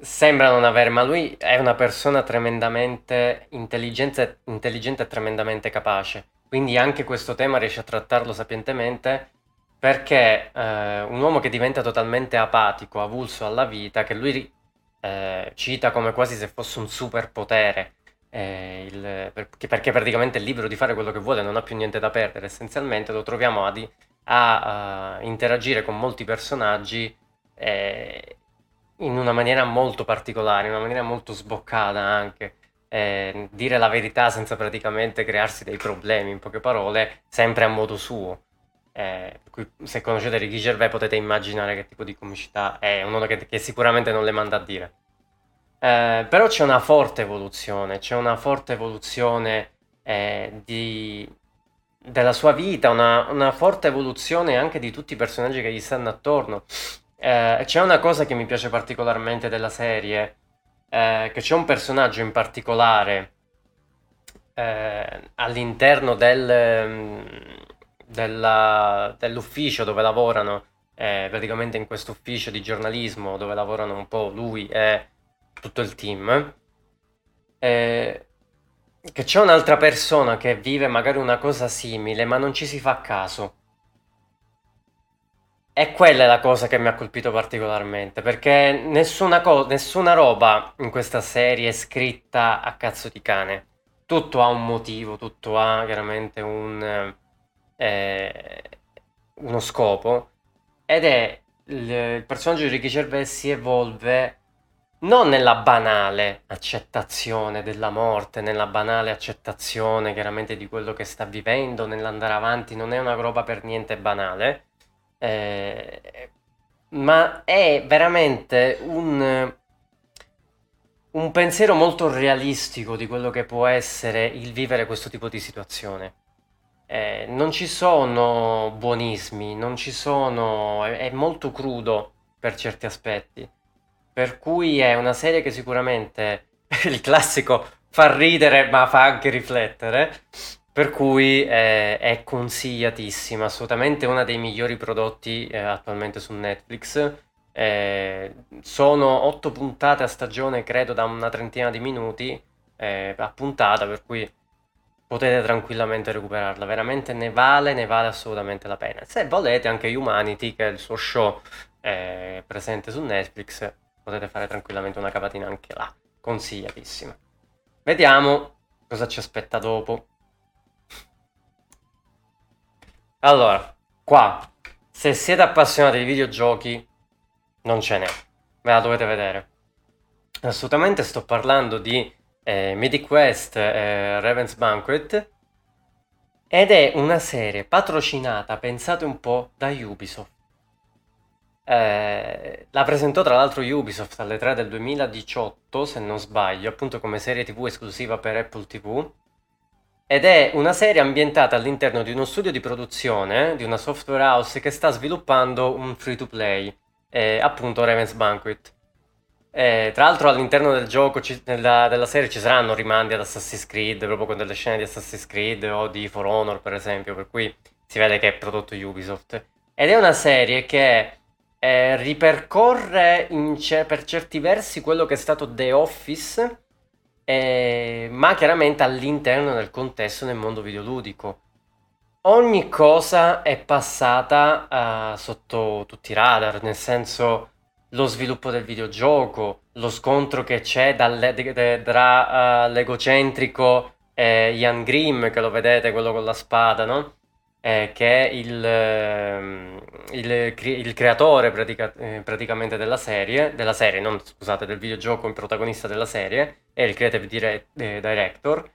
Speaker 1: sembra non avere, ma lui è una persona tremendamente intelligente, intelligente e tremendamente capace. Quindi anche questo tema riesce a trattarlo sapientemente perché eh, un uomo che diventa totalmente apatico, avulso alla vita, che lui eh, cita come quasi se fosse un superpotere, eh, il, perché, perché, praticamente è libero di fare quello che vuole, non ha più niente da perdere, essenzialmente lo troviamo a, a, a interagire con molti personaggi eh, in una maniera molto particolare, in una maniera molto sboccata anche. Eh, dire la verità senza praticamente crearsi dei problemi, in poche parole, sempre a modo suo. Eh, se conoscete Ricky Gervais potete immaginare che tipo di comicità è, uno che, che sicuramente non le manda a dire. Eh, però c'è una forte evoluzione, c'è una forte evoluzione eh, di, della sua vita, una, una, forte evoluzione anche di tutti i personaggi che gli stanno attorno. Eh, c'è una cosa che mi piace particolarmente della serie, eh, che c'è un personaggio in particolare eh, all'interno del della, dell'ufficio dove lavorano, eh, praticamente in questo ufficio di giornalismo dove lavorano un po' lui e tutto il team, eh, che c'è un'altra persona che vive magari una cosa simile, ma non ci si fa caso. E quella è la cosa che mi ha colpito particolarmente, perché nessuna, co- nessuna roba in questa serie è scritta a cazzo di cane. Tutto ha un motivo, tutto ha chiaramente un, eh, uno scopo. Ed è il, il personaggio di Ricky Gervais si evolve non nella banale accettazione della morte, nella banale accettazione chiaramente di quello che sta vivendo, nell'andare avanti, non è una roba per niente banale, eh, ma è veramente un, un pensiero molto realistico di quello che può essere il vivere questo tipo di situazione. Eh, non ci sono buonismi, non ci sono... è, è molto crudo per certi aspetti. Per cui è una serie che sicuramente [laughs] il classico fa ridere ma fa anche riflettere. Per cui eh, è consigliatissima, assolutamente uno dei migliori prodotti eh, attualmente su Netflix. Eh, sono otto puntate a stagione, credo da una trentina di minuti eh, a puntata, per cui potete tranquillamente recuperarla. Veramente ne vale, ne vale assolutamente la pena. Se volete anche Humanity, che è il suo show eh, presente su Netflix, potete fare tranquillamente una cavatina anche là. Consigliatissima. Vediamo cosa ci aspetta dopo. Allora, qua, se siete appassionati di videogiochi, non ce n'è. Ve la dovete vedere. Assolutamente sto parlando di eh, Mythic Quest eh, Raven's Banquet ed è una serie patrocinata, pensate un po', da Ubisoft. Eh, la presentò tra l'altro Ubisoft alle 3 del 2018, se non sbaglio, appunto come serie TV esclusiva per Apple TV. Ed è una serie ambientata all'interno di uno studio di produzione di una software house che sta sviluppando un free to play, eh, appunto Raven's Banquet. Eh, tra l'altro all'interno del gioco, ci, della, della, serie ci saranno rimandi ad Assassin's Creed, proprio con delle scene di Assassin's Creed o di For Honor per esempio, per cui si vede che è prodotto Ubisoft. Ed è una serie che eh, ripercorre ce- per certi versi quello che è stato The Office, eh, ma chiaramente all'interno del contesto del mondo videoludico. Ogni cosa è passata uh, sotto tutti i radar, nel senso lo sviluppo del videogioco, lo scontro che c'è dalle, de, de, tra uh, l'egocentrico eh, Ian Grimm, che lo vedete, quello con la spada, no? eh, che è il, ehm, il, il creatore pratica, eh, praticamente della serie, della serie, non scusate, del videogioco, il protagonista della serie, è il creative dire- eh, director,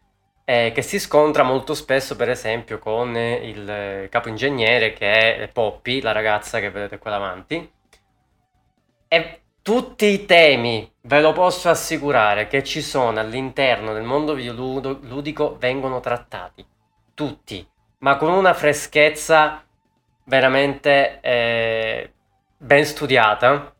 Speaker 1: eh, che si scontra molto spesso, per esempio, con il capo ingegnere che è Poppy, la ragazza che vedete qua davanti. E tutti i temi, ve lo posso assicurare, che ci sono all'interno del mondo videoludico vengono trattati. Tutti ma con una freschezza veramente eh, ben studiata.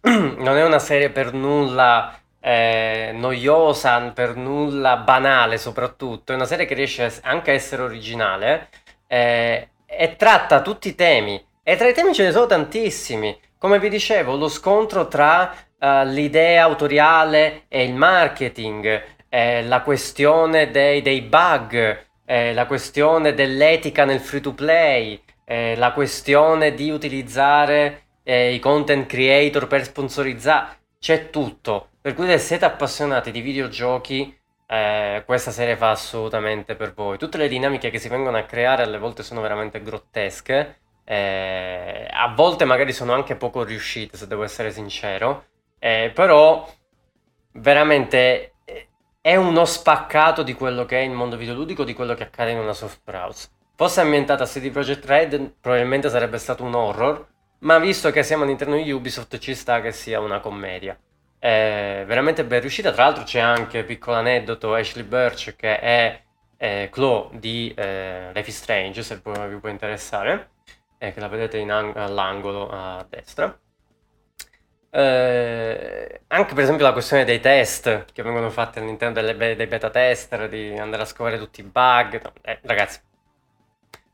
Speaker 1: [clears throat] non è una serie per nulla eh, noiosa, per nulla banale soprattutto, è una serie che riesce anche a essere originale eh, e tratta tutti i temi. E tra i temi ce ne sono tantissimi. Come vi dicevo, lo scontro tra uh, l'idea autoriale e il marketing, eh, la questione dei, dei bug, eh, la questione dell'etica nel free to play, eh, la questione di utilizzare eh, i content creator per sponsorizzare, c'è tutto. Per cui se siete appassionati di videogiochi, eh, questa serie fa assolutamente per voi. Tutte le dinamiche che si vengono a creare alle volte sono veramente grottesche. Eh, a volte magari sono anche poco riuscite, se devo essere sincero. Eh, però veramente è uno spaccato di quello che è il mondo videoludico, di quello che accade in una software house. Fosse ambientata a CD Projekt Red, probabilmente sarebbe stato un horror, ma visto che siamo all'interno di Ubisoft ci sta che sia una commedia. È veramente ben riuscita, tra l'altro c'è anche, piccolo aneddoto, Ashley Birch che è eh, Chloe di eh, Life is Strange, se vi può interessare, eh, che la vedete ang- all'angolo a destra. Eh, anche per esempio la questione dei test che vengono fatti all'interno delle, dei beta tester, di andare a scoprire tutti i bug. Eh, ragazzi,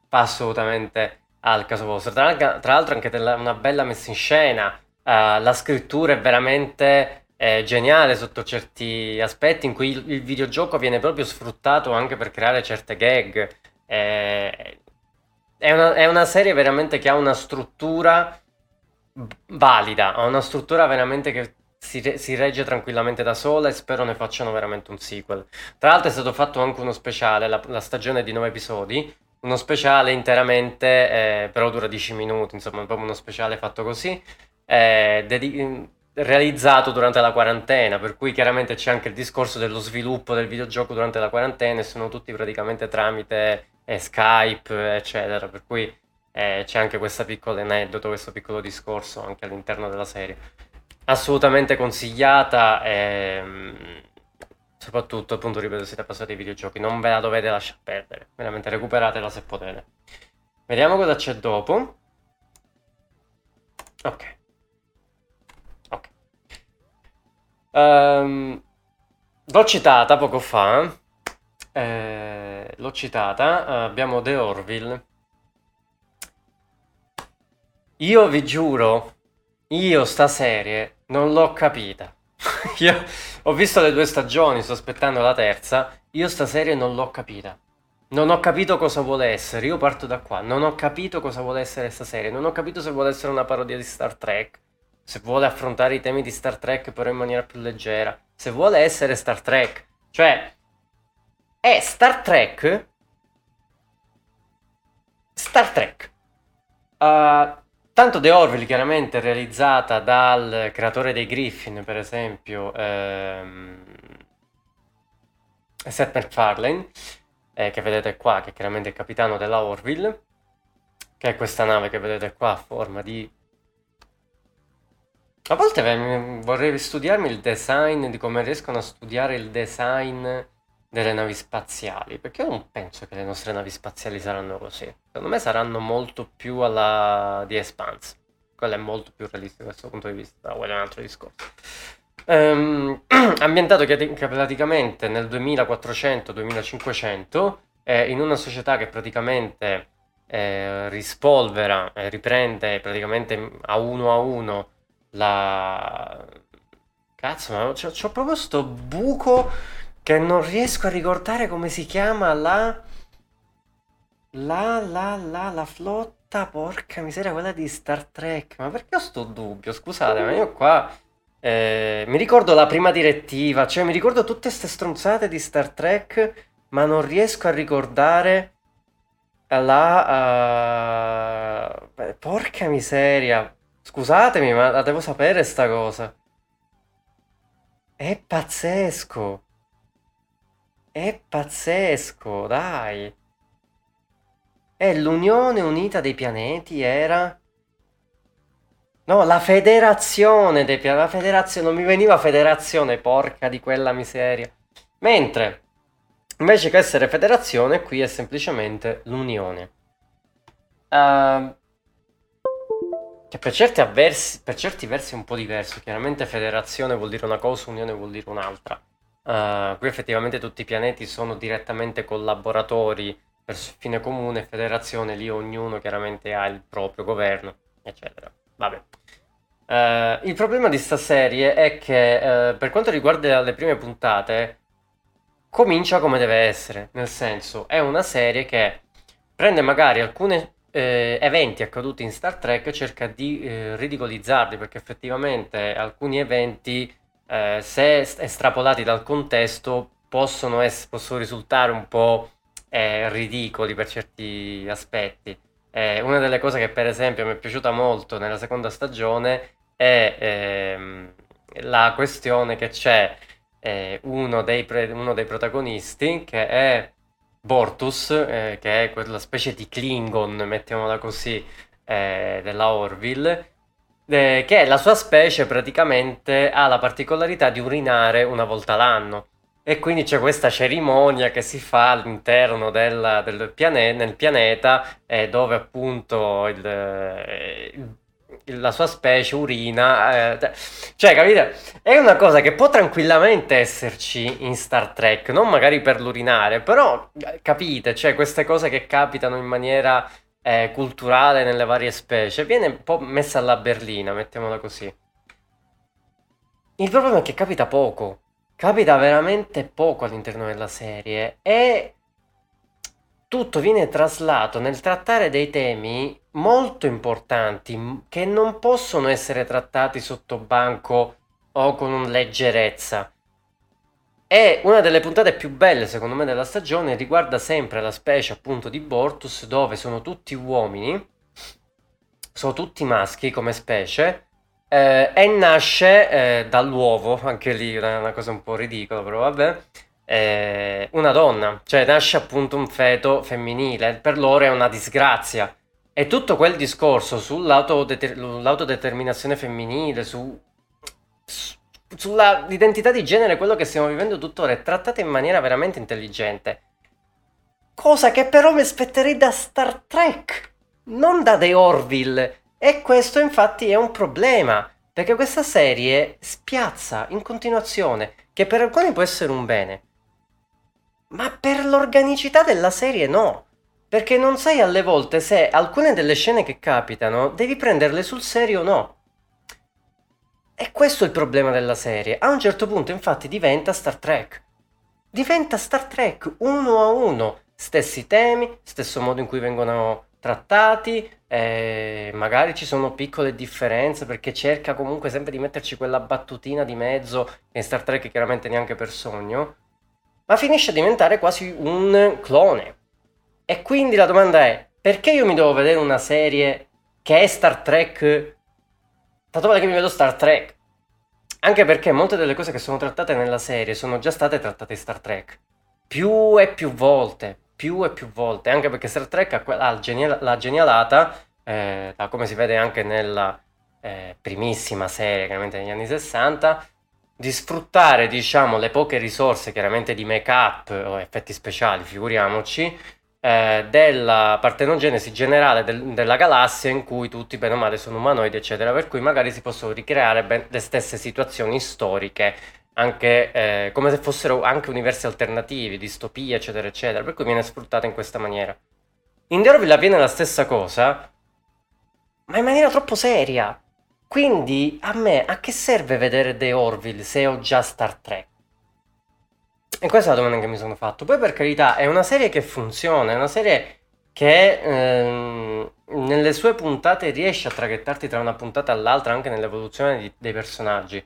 Speaker 1: fa assolutamente al caso vostro. Tra, tra l'altro anche della, una bella messa in scena, uh, la scrittura è veramente è geniale sotto certi aspetti in cui il, il videogioco viene proprio sfruttato anche per creare certe gag. È, è, una, è una serie veramente che ha una struttura valida, ha una struttura veramente che si, si, regge tranquillamente da sola e spero ne facciano veramente un sequel. Tra l'altro è stato fatto anche uno speciale, la, la stagione di nove episodi, uno speciale interamente, eh, però dura 10 minuti, insomma, proprio uno speciale fatto così, eh, dedi- realizzato durante la quarantena, per cui chiaramente c'è anche il discorso dello sviluppo del videogioco durante la quarantena e sono tutti praticamente tramite eh, Skype, eccetera, per cui eh, c'è anche questo piccolo aneddoto, questo piccolo discorso anche all'interno della serie. Assolutamente consigliata. Ehm, Soprattutto, appunto, ripeto, siete passati ai videogiochi, non ve la dovete lasciare perdere. Veramente recuperatela se potete. Vediamo cosa c'è dopo. Ok. Ok. Um, l'ho citata poco fa. Eh, l'ho citata. abbiamo The Orville. Io vi giuro, io sta serie non l'ho capita. [laughs] io ho visto le due stagioni, sto aspettando la terza. Io sta serie non l'ho capita. Non ho capito cosa vuole essere. Io parto da qua. Non ho capito cosa vuole essere questa serie. Non ho capito se vuole essere una parodia di Star Trek. Se vuole affrontare i temi di Star Trek però in maniera più leggera. Se vuole essere Star Trek. Cioè, è Star Trek. Star Trek. Uh, Tanto The Orville chiaramente realizzata dal creatore dei Griffin, per esempio, ehm, Seth MacFarlane, eh, che vedete qua, che è chiaramente il capitano della Orville, che è questa nave che vedete qua a forma di... A volte vorrei studiarmi il design, di come riescono a studiare il design delle navi spaziali, perché io non penso che le nostre navi spaziali saranno così. Secondo me saranno molto più alla di Expanse. Quello è molto più realistico da questo punto di vista, quello è un altro discorso. Um, [clears throat] ambientato praticamente nel 2400-2500, eh, in una società che praticamente eh, rispolvera, eh, riprende praticamente a uno a uno la... Cazzo, ma c'ho, c'ho proprio sto buco che non riesco a ricordare come si chiama la... La, la, la, la flotta, porca miseria, quella di Star Trek. Ma perché ho sto dubbio? Scusate, ma io qua... Eh, mi ricordo la prima direttiva, cioè mi ricordo tutte queste stronzate di Star Trek, ma non riesco a ricordare la... Uh... porca miseria. Scusatemi, ma la devo sapere sta cosa. È pazzesco. È pazzesco, dai. E l'Unione Unita dei Pianeti era... No, la federazione dei pianeti. La federazione, non mi veniva federazione, porca di quella miseria. Mentre, invece che essere federazione, qui è semplicemente l'Unione. Uh, che per certi, avversi, per certi versi è un po' diverso. Chiaramente federazione vuol dire una cosa, unione vuol dire un'altra. Uh, qui effettivamente tutti i pianeti sono direttamente collaboratori il fine comune, federazione, lì ognuno chiaramente ha il proprio governo, eccetera. Vabbè. Uh, il problema di sta serie è che uh, per quanto riguarda le prime puntate, comincia come deve essere, nel senso è una serie che prende magari alcuni eh, eventi accaduti in Star Trek e cerca di eh, ridicolizzarli perché effettivamente alcuni eventi eh, se estrapolati dal contesto, possono, ess- possono risultare un po' eh, ridicoli per certi aspetti. Eh, una delle cose che per esempio mi è piaciuta molto nella seconda stagione è ehm, la questione che c'è eh, uno dei, pre- uno, dei protagonisti che è Bortus, eh, che è quella specie di Klingon, mettiamola così, eh, della Orville, eh, che la sua specie praticamente ha la particolarità di urinare una volta l'anno. E quindi c'è questa cerimonia che si fa all'interno del, del pianeta, nel pianeta, eh, dove appunto il, il, la sua specie urina. Eh, cioè, capite? È una cosa che può tranquillamente esserci in Star Trek, non magari per l'urinare, però capite, cioè queste cose che capitano in maniera eh, culturale nelle varie specie viene un po' messa alla berlina, mettiamola così. Il problema è che capita poco, capita veramente poco all'interno della serie e tutto viene traslato nel trattare dei temi molto importanti che non possono essere trattati sotto banco o con leggerezza. E una delle puntate più belle, secondo me, della stagione riguarda sempre la specie appunto di Bortus, dove sono tutti uomini, sono tutti maschi come specie, eh, e nasce eh, dall'uovo, [laughs] anche lì è una cosa un po' ridicola, però vabbè, eh, una donna, cioè nasce appunto un feto femminile, per loro è una disgrazia. E tutto quel discorso sull'autodeterminazione femminile, su, su sull'identità di genere, quello che stiamo vivendo tuttora, è trattata in maniera veramente intelligente. Cosa che però mi aspetterei da Star Trek, non da The Orville. E questo infatti è un problema, perché questa serie spiazza in continuazione, che per alcuni può essere un bene, ma per l'organicità della serie no. Perché non sai alle volte se alcune delle scene che capitano devi prenderle sul serio o no. E questo è il problema della serie. A un certo punto, infatti, diventa Star Trek. Diventa Star Trek uno a uno. Stessi temi, stesso modo in cui vengono trattati, eh, magari ci sono piccole differenze perché cerca comunque sempre di metterci quella battutina di mezzo che in Star Trek chiaramente neanche per sogno, ma finisce a diventare quasi un clone. E quindi la domanda è, perché io mi devo vedere una serie che è Star Trek Tanto vale che mi vedo Star Trek. Anche perché molte delle cose che sono trattate nella serie sono già state trattate in Star Trek. Più e più volte, più e più volte. Anche perché Star Trek ha, genial- la genialata, eh, come si vede anche nella eh, primissima serie, chiaramente negli anni 60, di sfruttare, diciamo, le poche risorse, chiaramente di make-up o effetti speciali, figuriamoci, eh, della partenogenesi generale del, della galassia in cui tutti bene o male sono umanoidi eccetera per cui magari si possono ricreare ben, le stesse situazioni storiche anche eh, come se fossero anche universi alternativi distopie eccetera eccetera per cui viene sfruttata in questa maniera. In The Orville avviene la stessa cosa ma in maniera troppo seria. Quindi a me a che serve vedere The Orville se ho già Star Trek e questa è la domanda che mi sono fatto. Poi per carità è una serie che funziona, è una serie che ehm, nelle sue puntate riesce a traghettarti tra una puntata all'altra anche nell'evoluzione di, dei personaggi.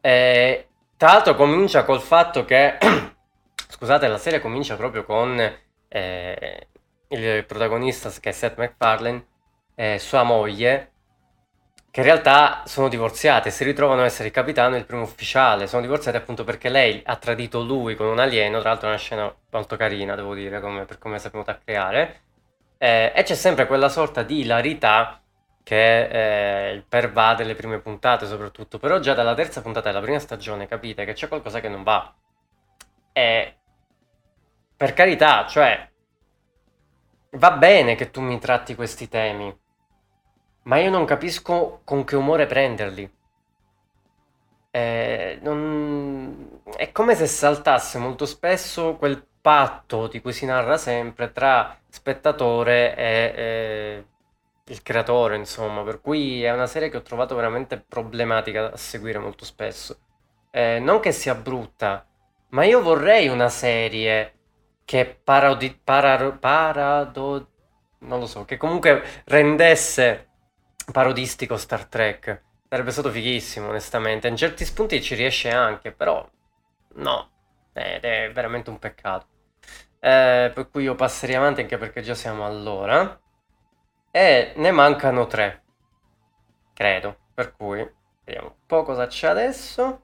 Speaker 1: E, tra l'altro comincia col fatto che, [clears throat] scusate, la serie comincia proprio con eh, il protagonista che è Seth MacFarlane e sua moglie che in realtà sono divorziate, si ritrovano a essere il capitano e il primo ufficiale. Sono divorziate appunto perché lei ha tradito lui con un alieno, tra l'altro è una scena molto carina, devo dire, come, per come è saputo a creare. Eh, e c'è sempre quella sorta di ilarità che eh, pervade le prime puntate soprattutto, però già dalla terza puntata della prima stagione capite che c'è qualcosa che non va. E per carità, cioè, va bene che tu mi tratti questi temi ma io non capisco con che umore prenderli. Eh, non... È come se saltasse molto spesso quel patto di cui si narra sempre tra spettatore e eh, il creatore, insomma, per cui è una serie che ho trovato veramente problematica da seguire molto spesso. Eh, non che sia brutta, ma io vorrei una serie che parodi... Pararo... parado... non lo so, che comunque rendesse parodistico Star Trek. Sarebbe stato fighissimo, onestamente. In certi spunti ci riesce anche, però no, ed è veramente un peccato. Eh, per cui io passerei avanti anche perché già siamo all'ora. E ne mancano tre, credo. Per cui vediamo un po' cosa c'è adesso.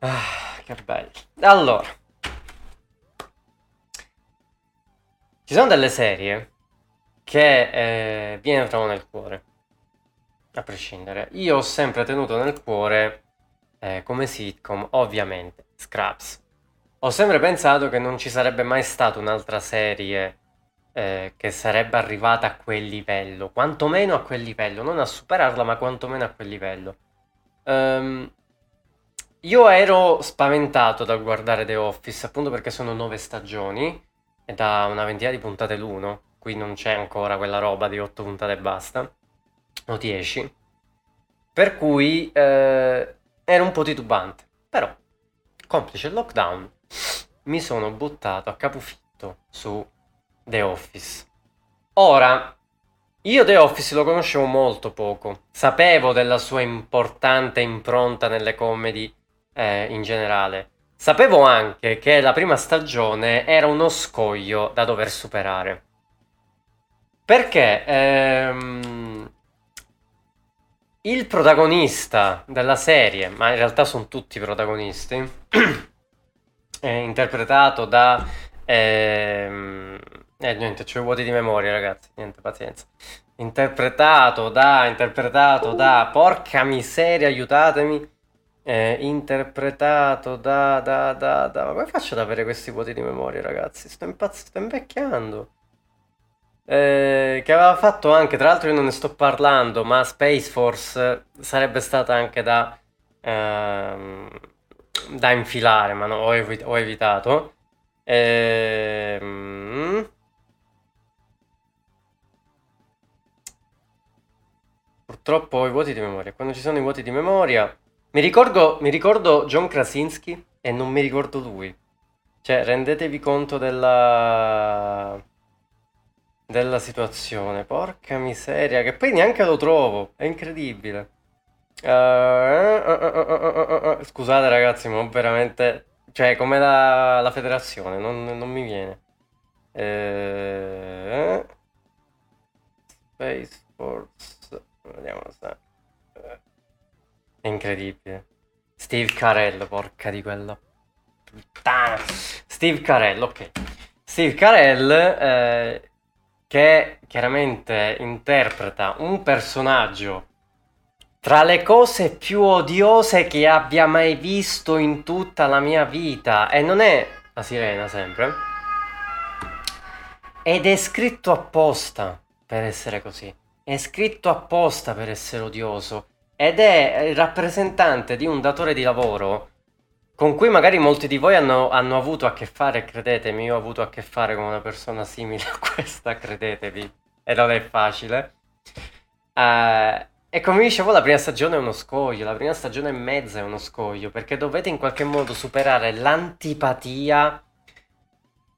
Speaker 1: Ah, che bello. Allora, ci sono delle serie che eh, vi entrano nel cuore, a prescindere. Io ho sempre tenuto nel cuore, eh, come sitcom, ovviamente, Scraps. Ho sempre pensato che non ci sarebbe mai stata un'altra serie eh, che sarebbe arrivata a quel livello, quantomeno a quel livello, non a superarla, ma quantomeno a quel livello. Um, io ero spaventato dal guardare The Office, appunto perché sono nove stagioni e da una ventina di puntate l'uno qui non c'è ancora quella roba di 8 puntate e basta, o 10. Per cui eh, ero un po' titubante. Però, complice il lockdown, mi sono buttato a capofitto su The Office. Ora, io The Office lo conoscevo molto poco, sapevo della sua importante impronta nelle comedy eh, in generale. Sapevo anche che la prima stagione era uno scoglio da dover superare. Perché ehm, il protagonista della serie, ma in realtà sono tutti protagonisti, [clears throat] è interpretato da... Ehm, eh, niente, i vuoti di memoria, ragazzi, niente, pazienza. Interpretato da... Interpretato da... Porca miseria, aiutatemi. Eh, interpretato da, da, da, da... Ma come faccio ad avere questi vuoti di memoria, ragazzi? Sto, impazz- sto invecchiando eh, che aveva fatto anche, tra l'altro io non ne sto parlando, ma Space Force sarebbe stata anche da, ehm, da infilare, ma no, ho, evi- ho evitato. Ehm... Purtroppo ho i vuoti di memoria. Quando ci sono i vuoti di memoria... Mi ricordo, mi ricordo John Krasinski e non mi ricordo lui. Cioè, rendetevi conto della della situazione. Porca miseria, che poi neanche lo trovo, è incredibile. Uh, uh, uh, Scusate ragazzi, ma veramente... Cioè, come la, la federazione, non, non, mi viene. Eh, Space Force... Vediamo se... È incredibile. Steve Carell, porca di quella puttana. Steve Carell, ok. Steve Carell... Eh, che chiaramente interpreta un personaggio tra le cose più odiose che abbia mai visto in tutta la mia vita e non è la sirena sempre ed è scritto apposta per essere così. È scritto apposta per essere odioso ed è il rappresentante di un datore di lavoro con cui magari molti di voi hanno, hanno, avuto a che fare, credetemi, io ho avuto a che fare con una persona simile a questa, credetevi, e non è facile. Uh, e come dicevo, la prima stagione è uno scoglio, la prima stagione e mezza è uno scoglio, perché dovete in qualche modo superare l'antipatia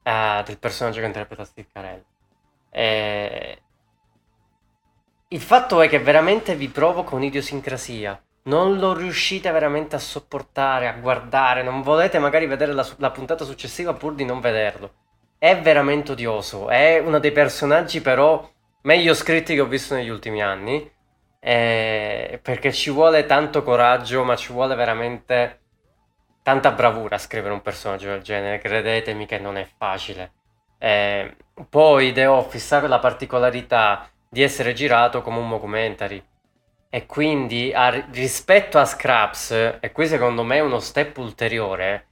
Speaker 1: uh, del personaggio che interpreta Steve Carell. E... Il fatto è che veramente vi provoca un'idiosincrasia non lo riuscite veramente a sopportare, a guardare, non volete magari vedere la, la, puntata successiva pur di non vederlo. È veramente odioso, è uno dei personaggi però meglio scritti che ho visto negli ultimi anni, eh, perché ci vuole tanto coraggio, ma ci vuole veramente tanta bravura a scrivere un personaggio del genere, credetemi che non è facile. Eh, poi The Office ha la particolarità di essere girato come un documentary e quindi a, rispetto a Scraps, e qui secondo me è uno step ulteriore,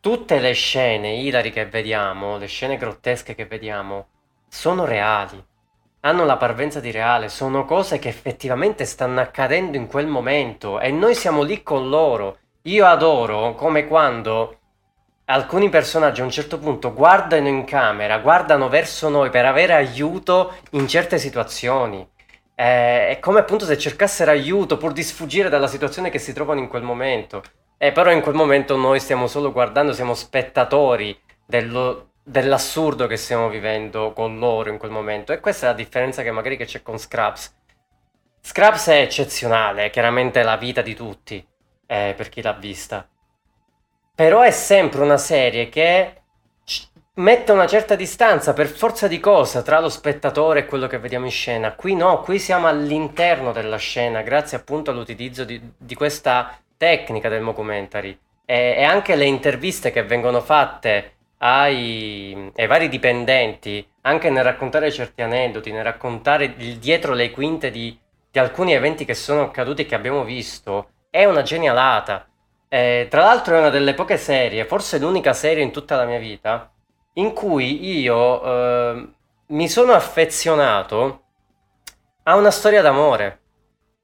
Speaker 1: tutte le scene Hilary che vediamo, le scene grottesche che vediamo, sono reali. Hanno la parvenza di reale, sono cose che effettivamente stanno accadendo in quel momento e noi siamo lì con loro. Io adoro come quando alcuni personaggi a un certo punto guardano in camera, guardano verso noi per avere aiuto in certe situazioni. Eh, è come appunto se cercassero aiuto pur di sfuggire dalla situazione che si trovano in quel momento. Eh, però in quel momento noi stiamo solo guardando, siamo spettatori dello, dell'assurdo che stiamo vivendo con loro in quel momento. E questa è la differenza che magari che c'è con Scraps. Scraps è eccezionale, chiaramente è la vita di tutti, eh, per chi l'ha vista. Però è sempre una serie che mette una certa distanza per forza di cosa tra lo spettatore e quello che vediamo in scena. Qui no, qui siamo all'interno della scena, grazie appunto all'utilizzo di, di questa tecnica del mockumentary. E, e, anche le interviste che vengono fatte ai, ai, vari dipendenti, anche nel raccontare certi aneddoti, nel raccontare il dietro le quinte di, di alcuni eventi che sono accaduti e che abbiamo visto, è una genialata. Eh, tra l'altro è una delle poche serie, forse l'unica serie in tutta la mia vita, in cui io eh, mi sono affezionato a una storia d'amore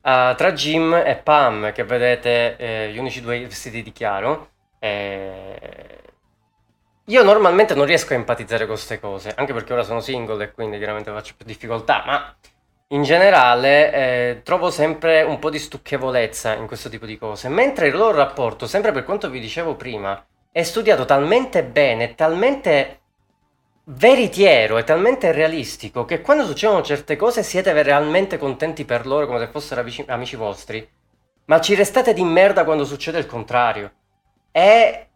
Speaker 1: uh, tra Jim e Pam, che vedete eh, gli unici due vestiti di chiaro. Eh, io normalmente non riesco a empatizzare con queste cose, anche perché ora sono single e quindi chiaramente faccio più difficoltà, ma in generale eh, trovo sempre un po' di stucchevolezza in questo tipo di cose, mentre il loro rapporto, sempre per quanto vi dicevo prima, è studiato talmente bene, talmente veritiero e talmente realistico che quando succedono certe cose siete realmente contenti per loro come se fossero amici, amici vostri, ma ci restate di merda quando succede il contrario. È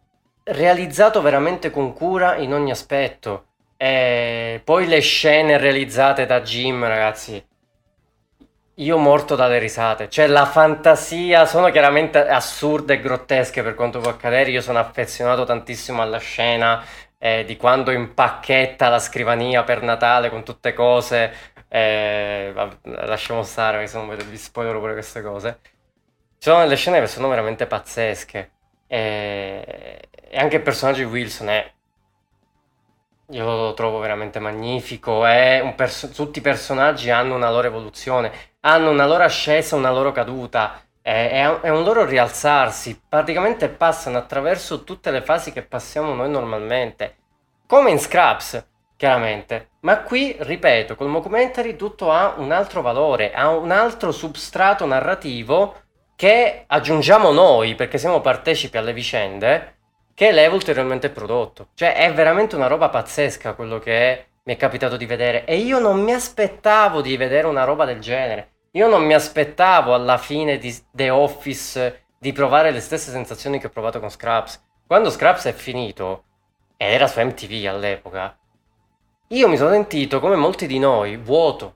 Speaker 1: realizzato veramente con cura in ogni aspetto. E poi le scene realizzate da Jim, ragazzi io morto dalle risate, cioè la fantasia sono chiaramente assurde e grottesche per quanto può accadere, io sono affezionato tantissimo alla scena eh, di quando impacchetta la scrivania per Natale con tutte cose, eh, lasciamo stare perché se non vi spoilerò pure queste cose. Ci sono delle scene che sono veramente pazzesche. E, e anche il personaggio di Wilson è io lo trovo veramente magnifico. Perso- tutti i personaggi hanno una loro evoluzione, hanno una loro ascesa, una loro caduta. È, è, un loro rialzarsi. Praticamente passano attraverso tutte le fasi che passiamo noi normalmente. Come in Scraps, chiaramente. Ma qui, ripeto, col documentary tutto ha un altro valore, ha un altro substrato narrativo che aggiungiamo noi perché siamo partecipi alle vicende che eleva ulteriormente il prodotto. Cioè è veramente una roba pazzesca quello che mi è capitato di vedere e io non mi aspettavo di vedere una roba del genere. Io non mi aspettavo alla fine di The Office di provare le stesse sensazioni che ho provato con Scraps. Quando Scraps è finito, ed era su MTV all'epoca, io mi sono sentito come molti di noi, vuoto,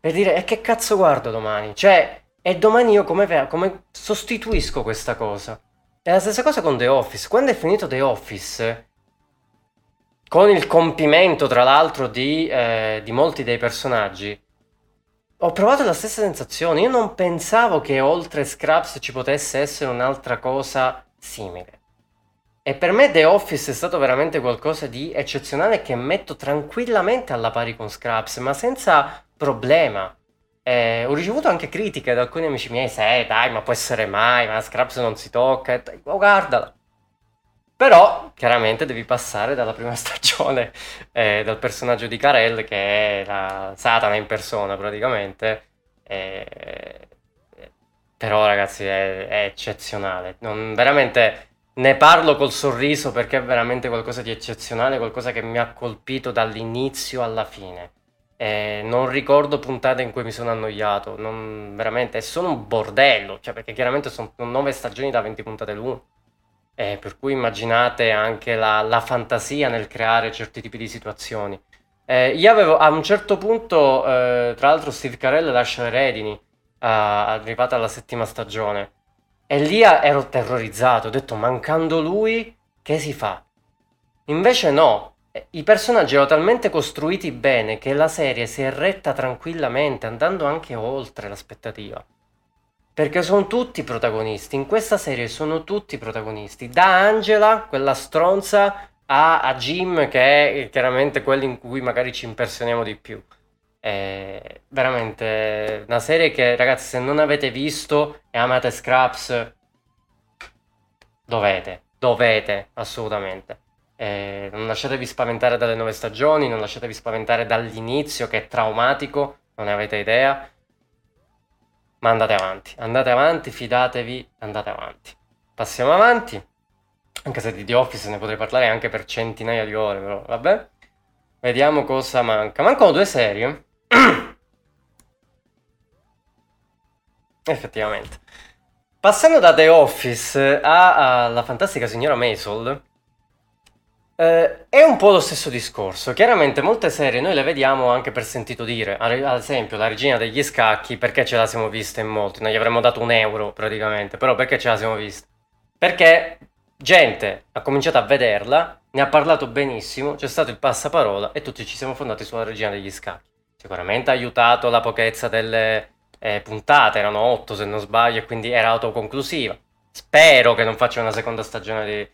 Speaker 1: per dire e che cazzo guardo domani? Cioè, e domani io come, come sostituisco questa cosa? È la stessa cosa con The Office. Quando è finito The Office, con il compimento tra l'altro di, eh, di molti dei personaggi, ho provato la stessa sensazione. Io non pensavo che oltre Scraps ci potesse essere un'altra cosa simile. E per me The Office è stato veramente qualcosa di eccezionale che metto tranquillamente alla pari con Scraps, ma senza problema. Eh, ho ricevuto anche critiche da alcuni amici miei, se dai, ma può essere mai, ma Scraps non si tocca, e, oh, guardala. Però, chiaramente, devi passare dalla prima [laughs] stagione, eh, dal personaggio di Karel, che è la Satana in persona, praticamente. Eh, però, ragazzi, è, è eccezionale. Non, veramente ne parlo col sorriso perché è veramente qualcosa di eccezionale, qualcosa che mi ha colpito dall'inizio alla fine. Eh, non ricordo puntate in cui mi sono annoiato, non, veramente, è solo un bordello, cioè perché chiaramente sono nove stagioni da 20 puntate l'uno. Eh, per cui immaginate anche la, la, fantasia nel creare certi tipi di situazioni. Eh, io avevo a un certo punto, eh, tra l'altro, Steve Carell lascia redini, arrivata alla settima stagione, e lì ero terrorizzato, ho detto mancando lui, che si fa? Invece no, i personaggi erano talmente costruiti bene che la serie si è retta tranquillamente, andando anche oltre l'aspettativa. Perché sono tutti protagonisti, in questa serie sono tutti protagonisti, da Angela, quella stronza, a, a Jim, che è chiaramente quello in cui magari ci impersoniamo di più. È veramente una serie che, ragazzi, se non avete visto e amate Scraps, dovete, dovete, assolutamente. Eh, non lasciatevi spaventare dalle nuove stagioni, non lasciatevi spaventare dall'inizio che è traumatico, non ne avete idea. Ma andate avanti, andate avanti, fidatevi, andate avanti. Passiamo avanti. Anche se di The Office ne potrei parlare anche per centinaia di ore, però vabbè. Vediamo cosa manca. Mancano due serie. [clears throat] Effettivamente. Passando da The Office alla fantastica signora Maisel, eh, è un po' lo stesso discorso. Chiaramente molte serie noi le vediamo anche per sentito dire. Ad esempio, la regina degli scacchi, perché ce la siamo vista in molti? Noi gli avremmo dato un euro praticamente, però perché ce la siamo vista? Perché gente ha cominciato a vederla, ne ha parlato benissimo, c'è stato il passaparola e tutti ci siamo fondati sulla regina degli scacchi. Sicuramente ha aiutato la pochezza delle eh, puntate, erano otto se non sbaglio, e quindi era autoconclusiva. Spero che non faccia una seconda stagione di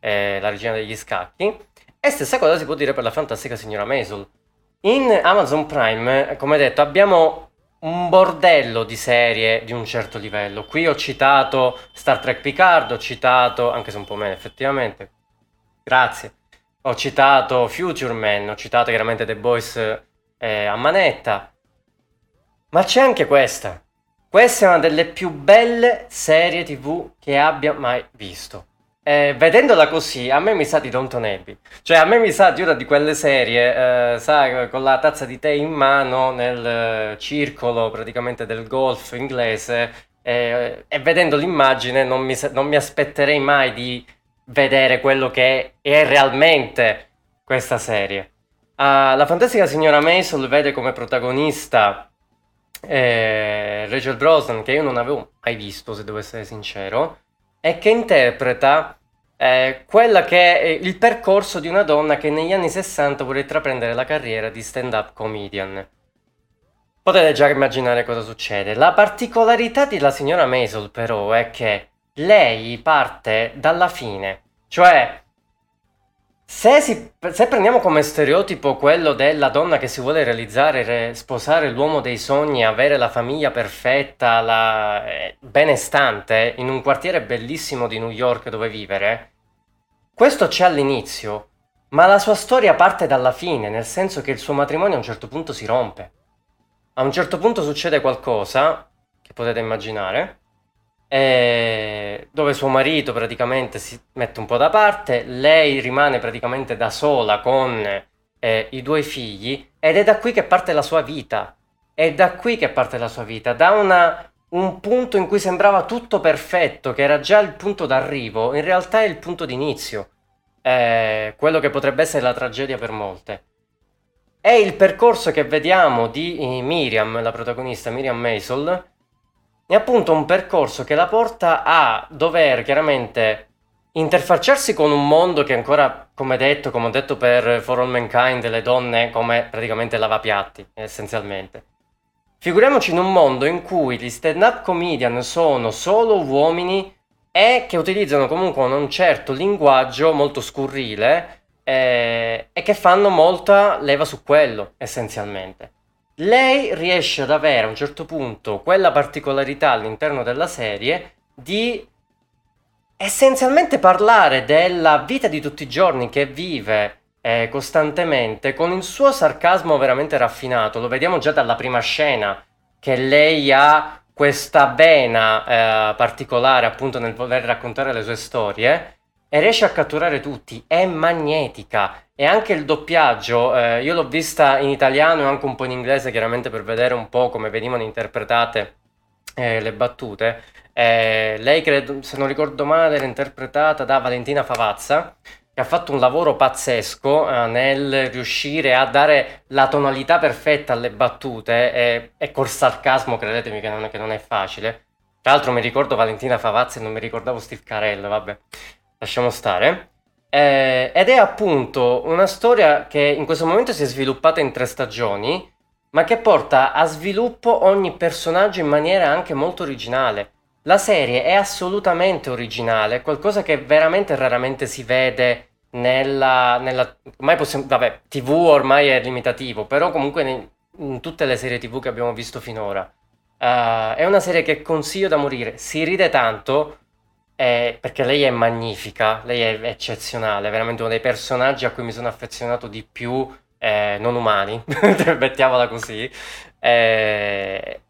Speaker 1: eh, la regina degli scacchi. E stessa cosa si può dire per la fantastica signora Maisel. In Amazon Prime, come detto, abbiamo un bordello di serie di un certo livello. Qui ho citato Star Trek Picard, ho citato, anche se un po' meno effettivamente, grazie, ho citato Future Man, ho citato chiaramente The Boys eh, a manetta. Ma c'è anche questa. Questa è una delle più belle serie tv che abbia mai visto. Eh, vedendola così, a me mi sa di Downton Abbey. Cioè, a me mi sa di una di quelle serie, eh, sai, con la tazza di tè in mano nel eh, circolo praticamente del golf inglese. Eh, e vedendo l'immagine non mi, non mi, aspetterei mai di vedere quello che è realmente questa serie. Uh, la fantastica signora Maisel vede come protagonista eh, Rachel Brosnan, che io non avevo mai visto, se devo essere sincero, e che interpreta eh, quella che è il percorso di una donna che negli anni 60 vuole intraprendere la carriera di stand-up comedian. Potete già immaginare cosa succede. La particolarità della signora Maisel, però, è che lei parte dalla fine, cioè se, si, se, prendiamo come stereotipo quello della donna che si vuole realizzare, re, sposare l'uomo dei sogni, avere la famiglia perfetta, la, eh, benestante, in un quartiere bellissimo di New York dove vivere, questo c'è all'inizio, ma la sua storia parte dalla fine, nel senso che il suo matrimonio a un certo punto si rompe. A un certo punto succede qualcosa, che potete immaginare, dove suo marito praticamente si mette un po' da parte, lei rimane praticamente da sola con eh, i due figli ed è da qui che parte la sua vita. È da qui che parte la sua vita, da una, un punto in cui sembrava tutto perfetto, che era già il punto d'arrivo, in realtà è il punto d'inizio. Eh, quello che potrebbe essere la tragedia per molte. È il percorso che vediamo di eh, Miriam, la protagonista Miriam Maisel, è appunto un percorso che la porta a dover chiaramente interfacciarsi con un mondo che ancora, come detto, come ho detto per For All Mankind, le donne come praticamente lavapiatti, essenzialmente. Figuriamoci in un mondo in cui gli stand-up comedian sono solo uomini e che utilizzano comunque un certo linguaggio molto scurrile eh, e che fanno molta leva su quello, essenzialmente lei riesce ad avere a un certo punto quella particolarità all'interno della serie di essenzialmente parlare della vita di tutti i giorni che vive eh, costantemente con il suo sarcasmo veramente raffinato. Lo vediamo già dalla prima scena che lei ha questa vena eh, particolare appunto nel voler raccontare le sue storie e riesce a catturare tutti, è magnetica e anche il doppiaggio, eh, io l'ho vista in italiano e anche un po' in inglese chiaramente per vedere un po' come venivano interpretate eh, le battute. Eh, lei credo, se non ricordo male, era interpretata da Valentina Favazza che ha fatto un lavoro pazzesco eh, nel riuscire a dare la tonalità perfetta alle battute e, e col sarcasmo credetemi che non, è, che non è facile. Tra l'altro mi ricordo Valentina Favazza e non mi ricordavo Steve Carell, vabbè lasciamo stare. Eh, ed è appunto una storia che in questo momento si è sviluppata in tre stagioni, ma che porta a sviluppo ogni personaggio in maniera anche molto originale. La serie è assolutamente originale, qualcosa che veramente raramente si vede nella... nella ormai possiamo, vabbè, TV ormai è limitativo, però comunque in, in tutte le serie TV che abbiamo visto finora. Uh, è una serie che consiglio da morire, si ride tanto, eh, perché lei è magnifica, lei è eccezionale, veramente uno dei personaggi a cui mi sono affezionato di più, eh, non umani, [laughs] mettiamola così. Eh,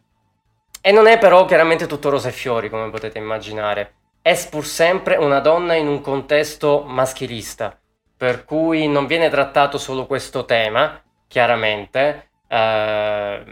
Speaker 1: e non è però chiaramente tutto rose e fiori, come potete immaginare. È pur sempre una donna in un contesto maschilista, per cui non viene trattato solo questo tema, chiaramente. Eh,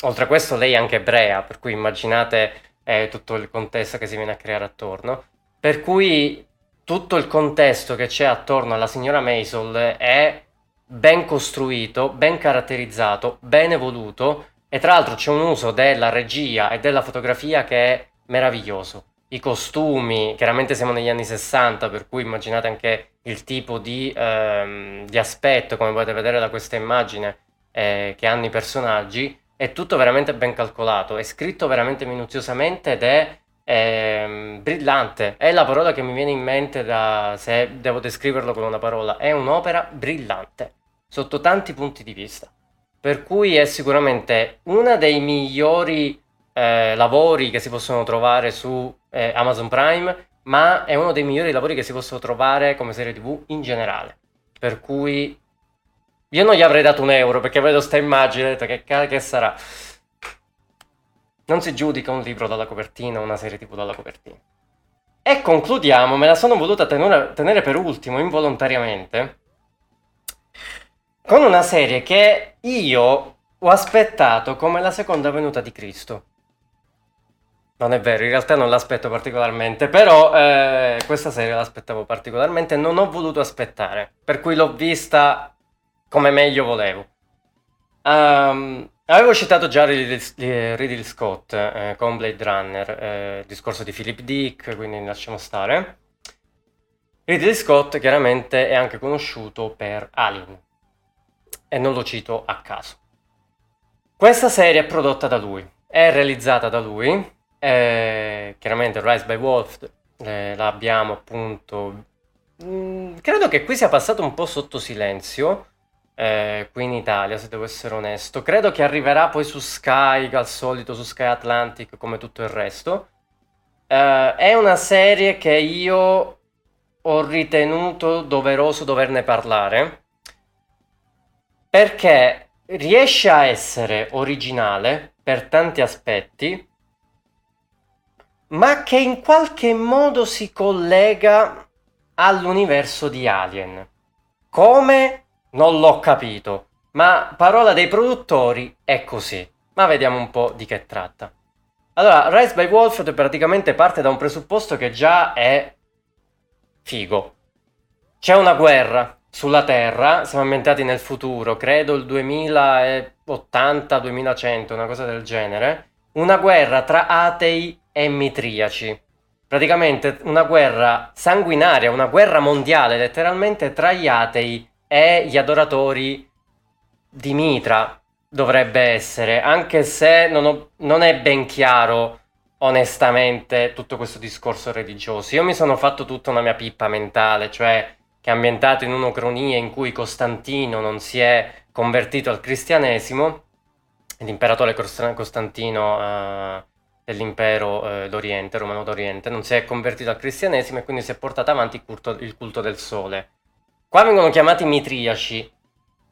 Speaker 1: oltre a questo lei è anche ebrea, per cui immaginate è tutto il contesto che si viene a creare attorno. Per cui tutto il contesto che c'è attorno alla signora Maisel è ben costruito, ben caratterizzato, ben evoluto e tra l'altro c'è un uso della regia e della fotografia che è meraviglioso. I costumi, chiaramente siamo negli anni 60, per cui immaginate anche il tipo di, ehm, di aspetto, come potete vedere da questa immagine, eh, che hanno i personaggi, è tutto veramente ben calcolato, è scritto veramente minuziosamente ed è eh, brillante. È la parola che mi viene in mente da, se devo descriverlo con una parola. È un'opera brillante, sotto tanti punti di vista. Per cui è sicuramente uno dei migliori eh, lavori che si possono trovare su eh, Amazon Prime, ma è uno dei migliori lavori che si possono trovare come serie TV in generale. Per cui Io non gli avrei dato un euro perché vedo sta immagine e ho detto che, che sarà. Non si giudica un libro dalla copertina una serie tv dalla copertina. E concludiamo, me la sono voluta tenere, tenere per ultimo involontariamente, con una serie che io ho aspettato come la seconda venuta di Cristo. Non è vero, in realtà non l'aspetto particolarmente, però eh, questa serie l'aspettavo particolarmente non ho voluto aspettare, per cui l'ho vista come meglio volevo. Um, avevo citato già Ridley, Ridley Scott eh, con Blade Runner, eh, discorso di Philip Dick, quindi lasciamo stare. Ridley Scott chiaramente è anche conosciuto per Alien e non lo cito a caso. Questa serie è prodotta da lui, è realizzata da lui, eh, chiaramente Rise by Wolf eh, l'abbiamo appunto... Mm, credo che qui sia passato un po' sotto silenzio eh, qui in Italia, se devo essere onesto. Credo che arriverà poi su Sky, al solito su Sky Atlantic, come tutto il resto. Eh, è una serie che io ho ritenuto doveroso doverne parlare perché riesce a essere originale per tanti aspetti, ma che in qualche modo si collega all'universo di Alien. Come non l'ho capito, ma parola dei produttori è così. Ma vediamo un po' di che tratta. Allora, Rise by Wolf praticamente parte da un presupposto che già è figo. C'è una guerra sulla Terra, siamo ambientati nel futuro, credo il 2080-2100, una cosa del genere. Una guerra tra atei e mitriaci. Praticamente una guerra sanguinaria, una guerra mondiale letteralmente tra gli atei e gli adoratori di Mitra dovrebbe essere, anche se non, ho, non è ben chiaro onestamente tutto questo discorso religioso. Io mi sono fatto tutta una mia pippa mentale, cioè che è ambientato in un'ocronia in cui Costantino non si è convertito al cristianesimo, l'imperatore Costantino uh, dell'impero uh, d'Oriente, romano d'Oriente, non si è convertito al cristianesimo e quindi si è portato avanti il culto, il culto del sole. Qua vengono chiamati mitriaci.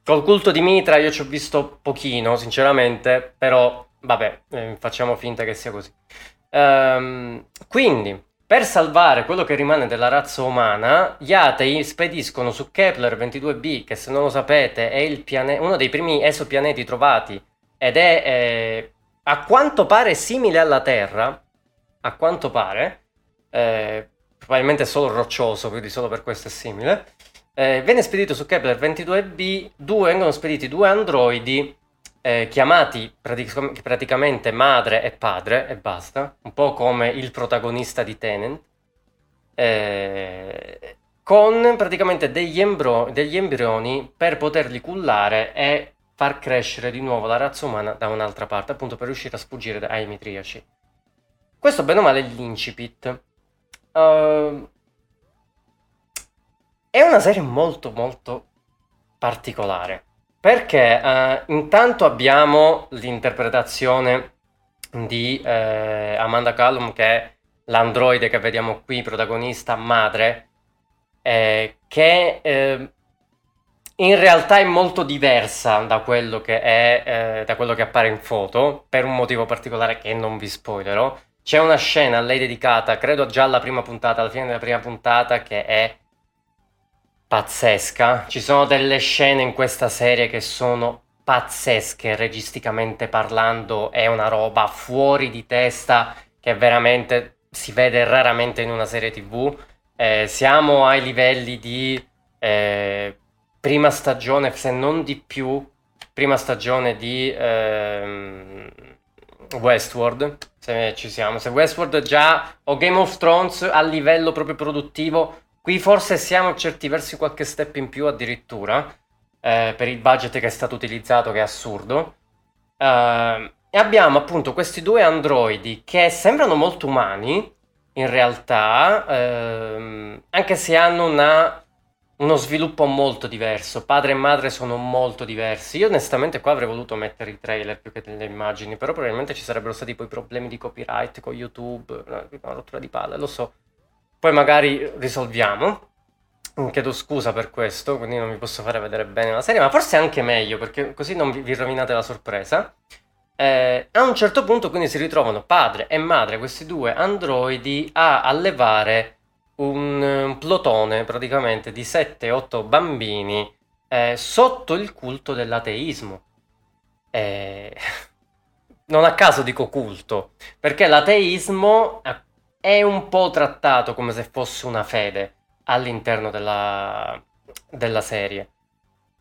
Speaker 1: Col culto di Mitra io ci ho visto pochino, sinceramente, però vabbè, eh, facciamo finta che sia così. Ehm, quindi, per salvare quello che rimane della razza umana, gli atei spediscono su Kepler 22b, che se non lo sapete è piane- uno dei primi esopianeti trovati ed è eh, a quanto pare simile alla Terra, a quanto pare, eh, probabilmente solo roccioso, quindi solo per questo è simile. Eh, venne spedito su Kepler 22b, due, vengono spediti due androidi eh, chiamati pratic- praticamente madre e padre e basta, un po' come il protagonista di Tenant, eh, con praticamente degli, embro- degli embrioni per poterli cullare e far crescere di nuovo la razza umana da un'altra parte, appunto per riuscire a sfuggire dai mitriaci. Questo bene o male è l'incipit. Uh, è una serie molto molto particolare perché uh, intanto abbiamo l'interpretazione di uh, Amanda Callum che è l'androide che vediamo qui, protagonista madre, eh, che eh, in realtà è molto diversa da quello è eh, da quello che appare in foto per un motivo particolare che non vi spoilerò. C'è una scena a lei dedicata, credo già alla prima puntata, alla fine della prima puntata, che è pazzesca. Ci sono delle scene in questa serie che sono pazzesche, registicamente parlando, è una roba fuori di testa che veramente si vede raramente in una serie tv. Eh, siamo ai livelli di eh, prima stagione, se non di più, prima stagione di eh, Westworld, se ci siamo. Se Westworld già o Game of Thrones a livello proprio produttivo Qui forse siamo certi versi qualche step in più addirittura, eh, per il budget che è stato utilizzato, che è assurdo. Uh, e abbiamo appunto questi due androidi che sembrano molto umani, in realtà, ehm, anche se hanno una, uno sviluppo molto diverso. Padre e madre sono molto diversi. Io onestamente qua avrei voluto mettere i trailer più che delle immagini, però probabilmente ci sarebbero stati poi problemi di copyright con YouTube, una rottura di palle, lo so poi magari risolviamo. chiedo scusa per questo, quindi non vi posso fare vedere bene la serie, ma forse è anche meglio perché così non vi, vi rovinate la sorpresa. Eh, a un certo punto quindi si ritrovano padre e madre, questi due androidi, a allevare un, un plotone praticamente di 7-8 bambini eh, sotto il culto dell'ateismo. Eh, [laughs] non a caso dico culto, perché l'ateismo è un po' trattato come se fosse una fede all'interno della, della serie.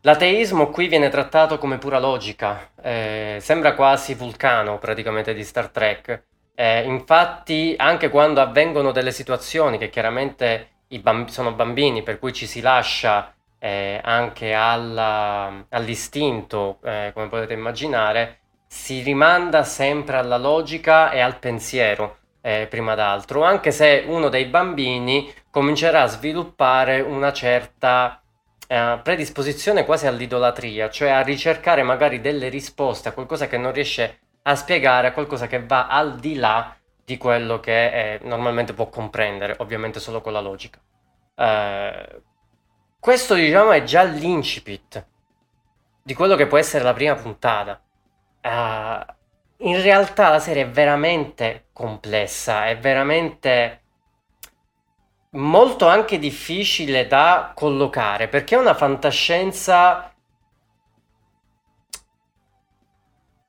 Speaker 1: L'ateismo qui viene trattato come pura logica, eh, sembra quasi vulcano praticamente di Star Trek. Eh, infatti, anche quando avvengono delle situazioni che chiaramente bamb- sono bambini, per cui ci si lascia eh, anche alla, all'istinto, eh, come potete immaginare, si rimanda sempre alla logica e al pensiero, eh, prima d'altro, anche se uno dei bambini comincerà a sviluppare una certa eh, predisposizione quasi all'idolatria, cioè a ricercare magari delle risposte a qualcosa che non riesce a spiegare, a qualcosa che va al di là di quello che eh, normalmente può comprendere, ovviamente solo con la logica. Eh, questo diciamo è già l'incipit di quello che può essere la prima puntata. Uh, in realtà la serie è veramente complessa, è veramente molto anche difficile da collocare perché è una fantascienza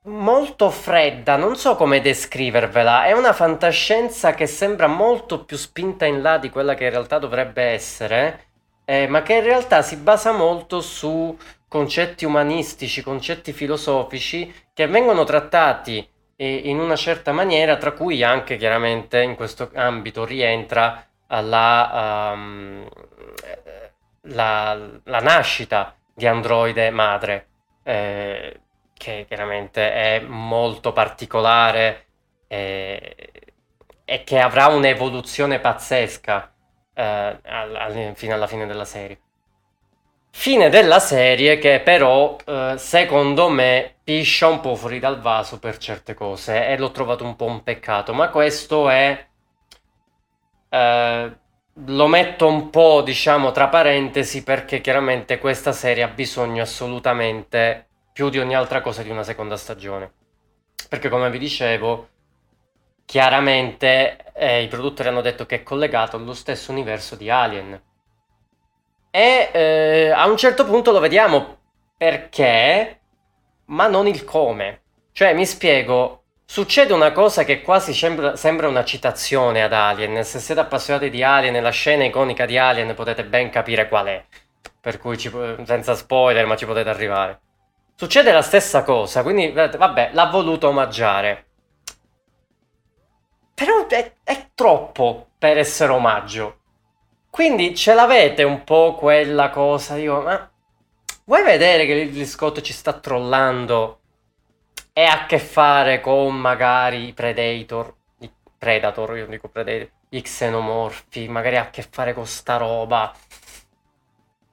Speaker 1: molto fredda, non so come descrivervela, è una fantascienza che sembra molto più spinta in là di quella che in realtà dovrebbe essere eh, ma che in realtà si basa molto su concetti umanistici, concetti filosofici che vengono trattati eh, in una certa maniera, tra cui anche chiaramente in questo ambito rientra la, um, la, la nascita di androide madre, eh, che chiaramente è molto particolare eh, e che avrà un'evoluzione pazzesca eh, al, al, fino alla fine della serie. Fine della serie che però eh, secondo me piscia un po' fuori dal vaso per certe cose e l'ho trovato un po' un peccato, ma questo è... Eh, lo metto un po' diciamo tra parentesi perché chiaramente questa serie ha bisogno assolutamente più di ogni altra cosa di una seconda stagione. Perché come vi dicevo, chiaramente eh, i produttori hanno detto che è collegato allo stesso universo di Alien. E eh, a un certo punto lo vediamo perché, ma non il come. Cioè, mi spiego, succede una cosa che quasi sembra, sembra una citazione ad Alien. Se siete appassionati di Alien e la scena iconica di Alien potete ben capire qual è. Per cui, ci, senza spoiler, ma ci potete arrivare. Succede la stessa cosa, quindi vabbè, l'ha voluto omaggiare. Però è, è troppo per essere omaggio. Quindi ce l'avete un po' quella cosa, dico, ma vuoi vedere che Ridley Scott ci sta trollando e ha a che fare con magari i Predator, i Predator, io dico Predator, i xenomorfi, magari ha a che fare con sta roba.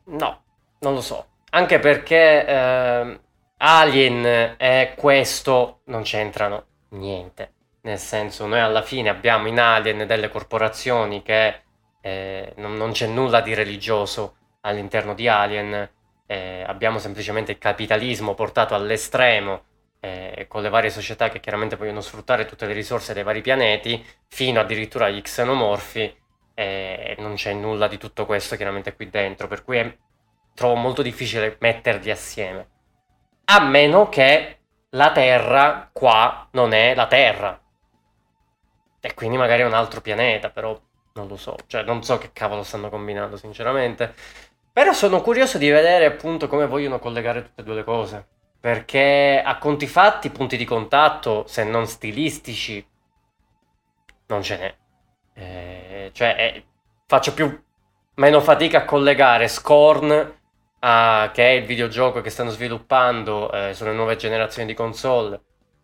Speaker 1: No, non lo so. Anche perché eh, Alien e questo non c'entrano niente. Nel senso, noi alla fine abbiamo in Alien delle corporazioni che eh, non, non, c'è nulla di religioso all'interno di Alien, eh, abbiamo semplicemente il capitalismo portato all'estremo eh, con le varie società che chiaramente vogliono sfruttare tutte le risorse dei vari pianeti, fino addirittura agli xenomorfi, e non c'è nulla di tutto questo chiaramente qui dentro, per cui è, trovo molto difficile metterli assieme. A meno che la Terra qua non è la Terra, e quindi magari è un altro pianeta, però non lo so. Cioè, non so che cavolo stanno combinando, sinceramente. Però sono curioso di vedere appunto come vogliono collegare tutte e due le cose. Perché a conti fatti, punti di contatto, se non stilistici, non ce n'è. Eh, cioè, eh, faccio più meno fatica a collegare Scorn a, che è il videogioco che stanno sviluppando eh, sulle nuove generazioni di console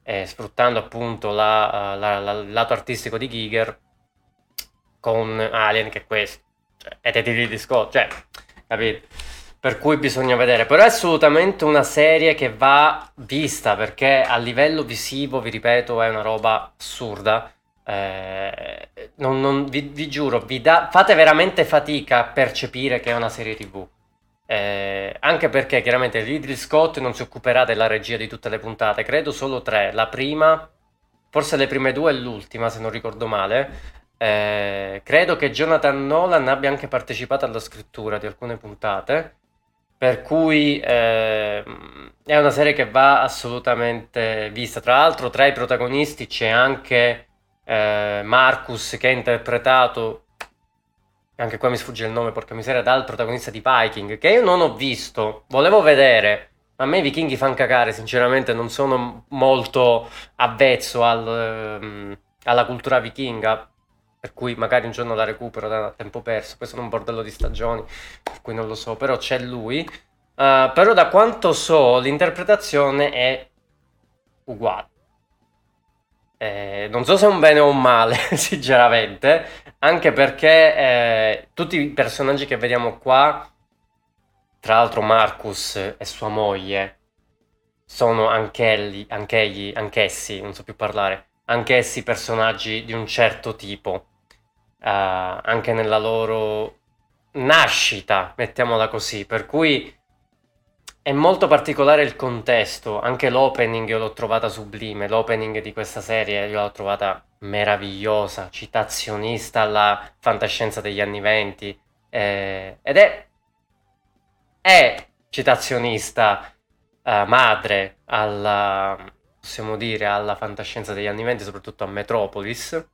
Speaker 1: eh, sfruttando appunto la, la, la, il lato artistico di Giger con Alien che è questo cioè, è di Ridley Scott cioè capito per cui bisogna vedere però è assolutamente una serie che va vista perché a livello visivo vi ripeto è una roba assurda eh, non, non, vi, vi, giuro, vi da, fate veramente fatica a percepire che è una serie tv. Eh, anche perché chiaramente Ridley Scott non si occuperà della regia di tutte le puntate, credo solo tre. La prima, forse le prime due e l'ultima, se non ricordo male. Eh, credo che Jonathan Nolan abbia anche partecipato alla scrittura di alcune puntate. Per cui eh, è una serie che va assolutamente vista. Tra l'altro, tra i protagonisti c'è anche eh, Marcus che ha interpretato. Anche qua mi sfugge il nome, porca miseria, dal protagonista di Viking, che io non ho visto, volevo vedere, a me i vichinghi fanno cagare, sinceramente non sono molto avvezzo al, um, alla cultura vichinga, per cui magari un giorno la recupero da tempo perso, poi sono un bordello di stagioni, per cui non lo so, però c'è lui. Uh, però da quanto so l'interpretazione è uguale. Eh, non so se è un bene o un male, [laughs] sinceramente, anche perché eh, tutti i personaggi che vediamo qua, tra l'altro Marcus e sua moglie, sono anch'egli, anch'egli, anch'essi, non so più parlare, anch'essi personaggi di un certo tipo, eh, anche nella loro nascita, mettiamola così, per cui è molto particolare il contesto, anche l'opening io l'ho trovata sublime, l'opening di questa serie io l'ho trovata meravigliosa, citazionista alla fantascienza degli anni venti. Eh, ed è, è citazionista eh, madre alla, possiamo dire, alla fantascienza degli anni venti, soprattutto a Metropolis,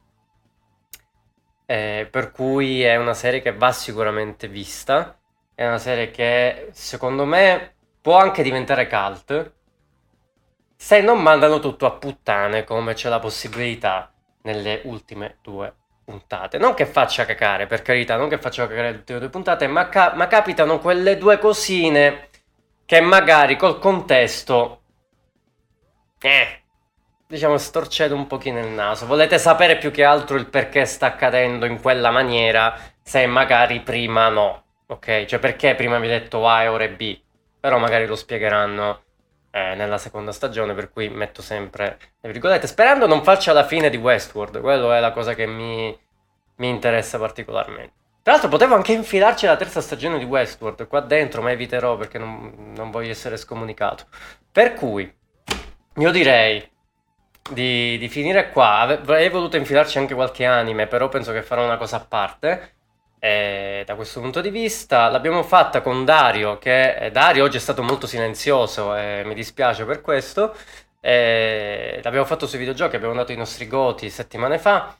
Speaker 1: eh, per cui è una serie che va sicuramente vista, è una serie che secondo me può anche diventare cult se non mandano tutto a puttane come c'è la possibilità nelle ultime due puntate. Non che faccia cacare, per carità, non che faccia cacare le ultime due puntate, ma, ca- ma capitano quelle due cosine che magari col contesto... Eh, diciamo, storcedo un pochino il naso. Volete sapere più che altro il perché sta accadendo in quella maniera, se magari prima no. Ok? Cioè perché prima vi ho detto A e ora è B però magari lo spiegheranno eh, nella seconda stagione, per cui metto sempre le virgolette, sperando non faccia la fine di Westworld, quello è la cosa che mi, mi interessa particolarmente. Tra l'altro potevo anche infilarci la terza stagione di Westworld qua dentro, ma eviterò perché non, non voglio essere scomunicato. Per cui io direi di, di, finire qua. Avrei voluto infilarci anche qualche anime, però penso che farò una cosa a parte. E da questo punto di vista l'abbiamo fatta con Dario, che Dario oggi è stato molto silenzioso e mi dispiace per questo. E l'abbiamo fatto sui videogiochi, abbiamo dato i nostri goti settimane fa,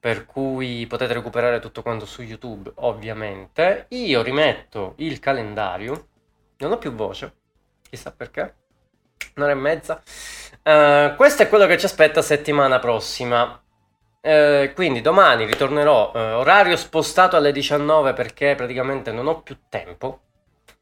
Speaker 1: per cui potete recuperare tutto quanto su YouTube, ovviamente. Io rimetto il calendario, non ho più voce, chissà perché, un'ora e mezza. Uh, questo è quello che ci aspetta settimana prossima. Eh, quindi domani ritornerò eh, orario spostato alle 19 perché praticamente non ho più tempo,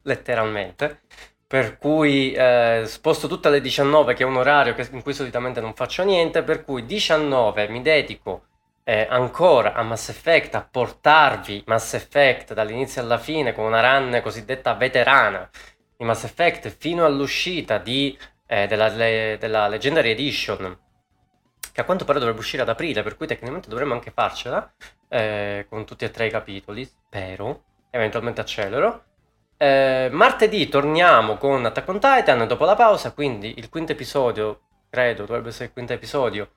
Speaker 1: letteralmente. Per cui eh, sposto tutto alle 19 che è un orario che, in cui solitamente non faccio niente, per cui 19 mi dedico eh, ancora a Mass Effect, a portarvi Mass Effect dall'inizio alla fine con una run cosiddetta veterana di Mass Effect fino all'uscita di, eh, della, le, della Legendary Edition che a quanto pare dovrebbe uscire ad aprile, per cui tecnicamente dovremmo anche farcela, eh, con tutti e tre i capitoli, spero, eventualmente accelero. Eh, martedì torniamo con Attack on Titan dopo la pausa, quindi il quinto episodio, credo, dovrebbe essere il quinto episodio,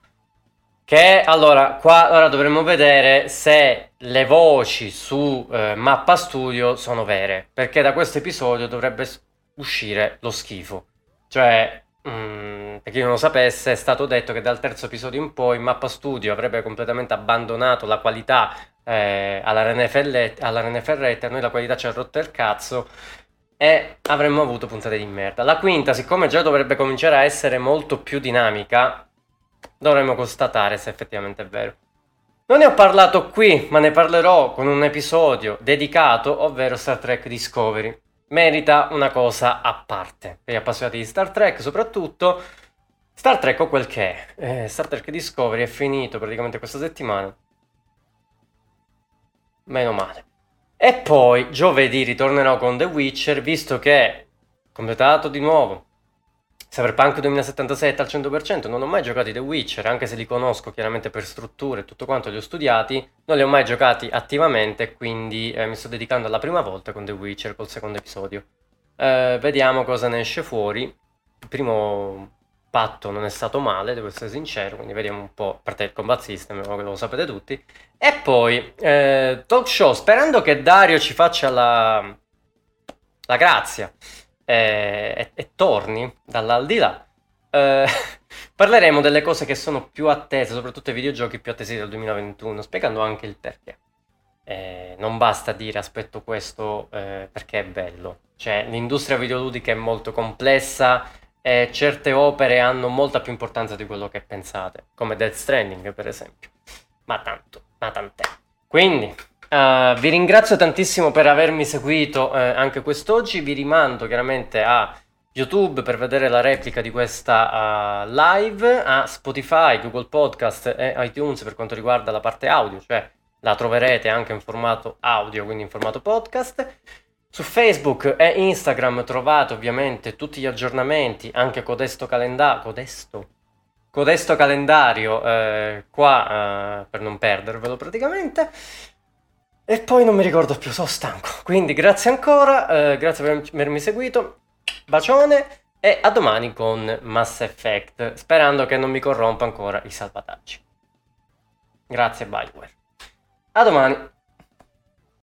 Speaker 1: che allora qua ora dovremmo vedere se le voci su eh, mappa studio sono vere, perché da questo episodio dovrebbe uscire lo schifo. Cioè, Mm, per chi non lo sapesse, è stato detto che dal terzo episodio in poi Mappa Studio avrebbe completamente abbandonato la qualità eh, alla Ferretta, alla Ferretta, a noi la qualità ci ha rotto il cazzo e avremmo avuto puntate di merda. La quinta, siccome già dovrebbe cominciare a essere molto più dinamica, dovremmo constatare se effettivamente è vero. Non ne ho parlato qui, ma ne parlerò con un episodio dedicato, ovvero Star Trek Discovery merita una cosa a parte. Per gli appassionati di Star Trek, soprattutto, Star Trek o quel che è. Eh, Star Trek Discovery è finito praticamente questa settimana. Meno male. E poi giovedì ritornerò con The Witcher, visto che completato di nuovo Cyberpunk 2077 al 100%, non ho mai giocato i The Witcher, anche se li conosco chiaramente per strutture e tutto quanto li ho studiati, non li ho mai giocati attivamente, quindi eh, mi sto dedicando alla prima volta con The Witcher, col secondo episodio. Eh, vediamo cosa ne esce fuori. Il primo patto non è stato male, devo essere sincero, quindi vediamo un po', a parte il combat system, lo sapete tutti. E poi, eh, talk show, sperando che Dario ci faccia la, la grazia e, e, e torni dall'aldilà, eh, [laughs] parleremo delle cose che sono più attese, soprattutto i videogiochi più attesi del 2021, spiegando anche il perché. Eh, non basta dire aspetto questo eh, perché è bello, cioè l'industria videoludica è molto complessa e certe opere hanno molta più importanza di quello che pensate, come Death Stranding per esempio. Ma tanto, ma tant'è. Quindi, uh, vi ringrazio tantissimo per avermi seguito uh, anche quest'oggi, vi rimando chiaramente a YouTube per vedere la replica di questa uh, live, a Spotify, Google Podcast e iTunes per quanto riguarda la parte audio, cioè la troverete anche in formato audio, quindi in formato podcast. Su Facebook e Instagram trovate ovviamente tutti gli aggiornamenti, anche codesto calendario, codesto, codesto calendario eh, qua eh, per non perdervelo praticamente. E poi non mi ricordo più, sono stanco. Quindi grazie ancora, eh, grazie per avermi seguito, bacione e a domani con Mass Effect, sperando che non mi corrompa ancora i salvataggi. Grazie Bioware. A domani.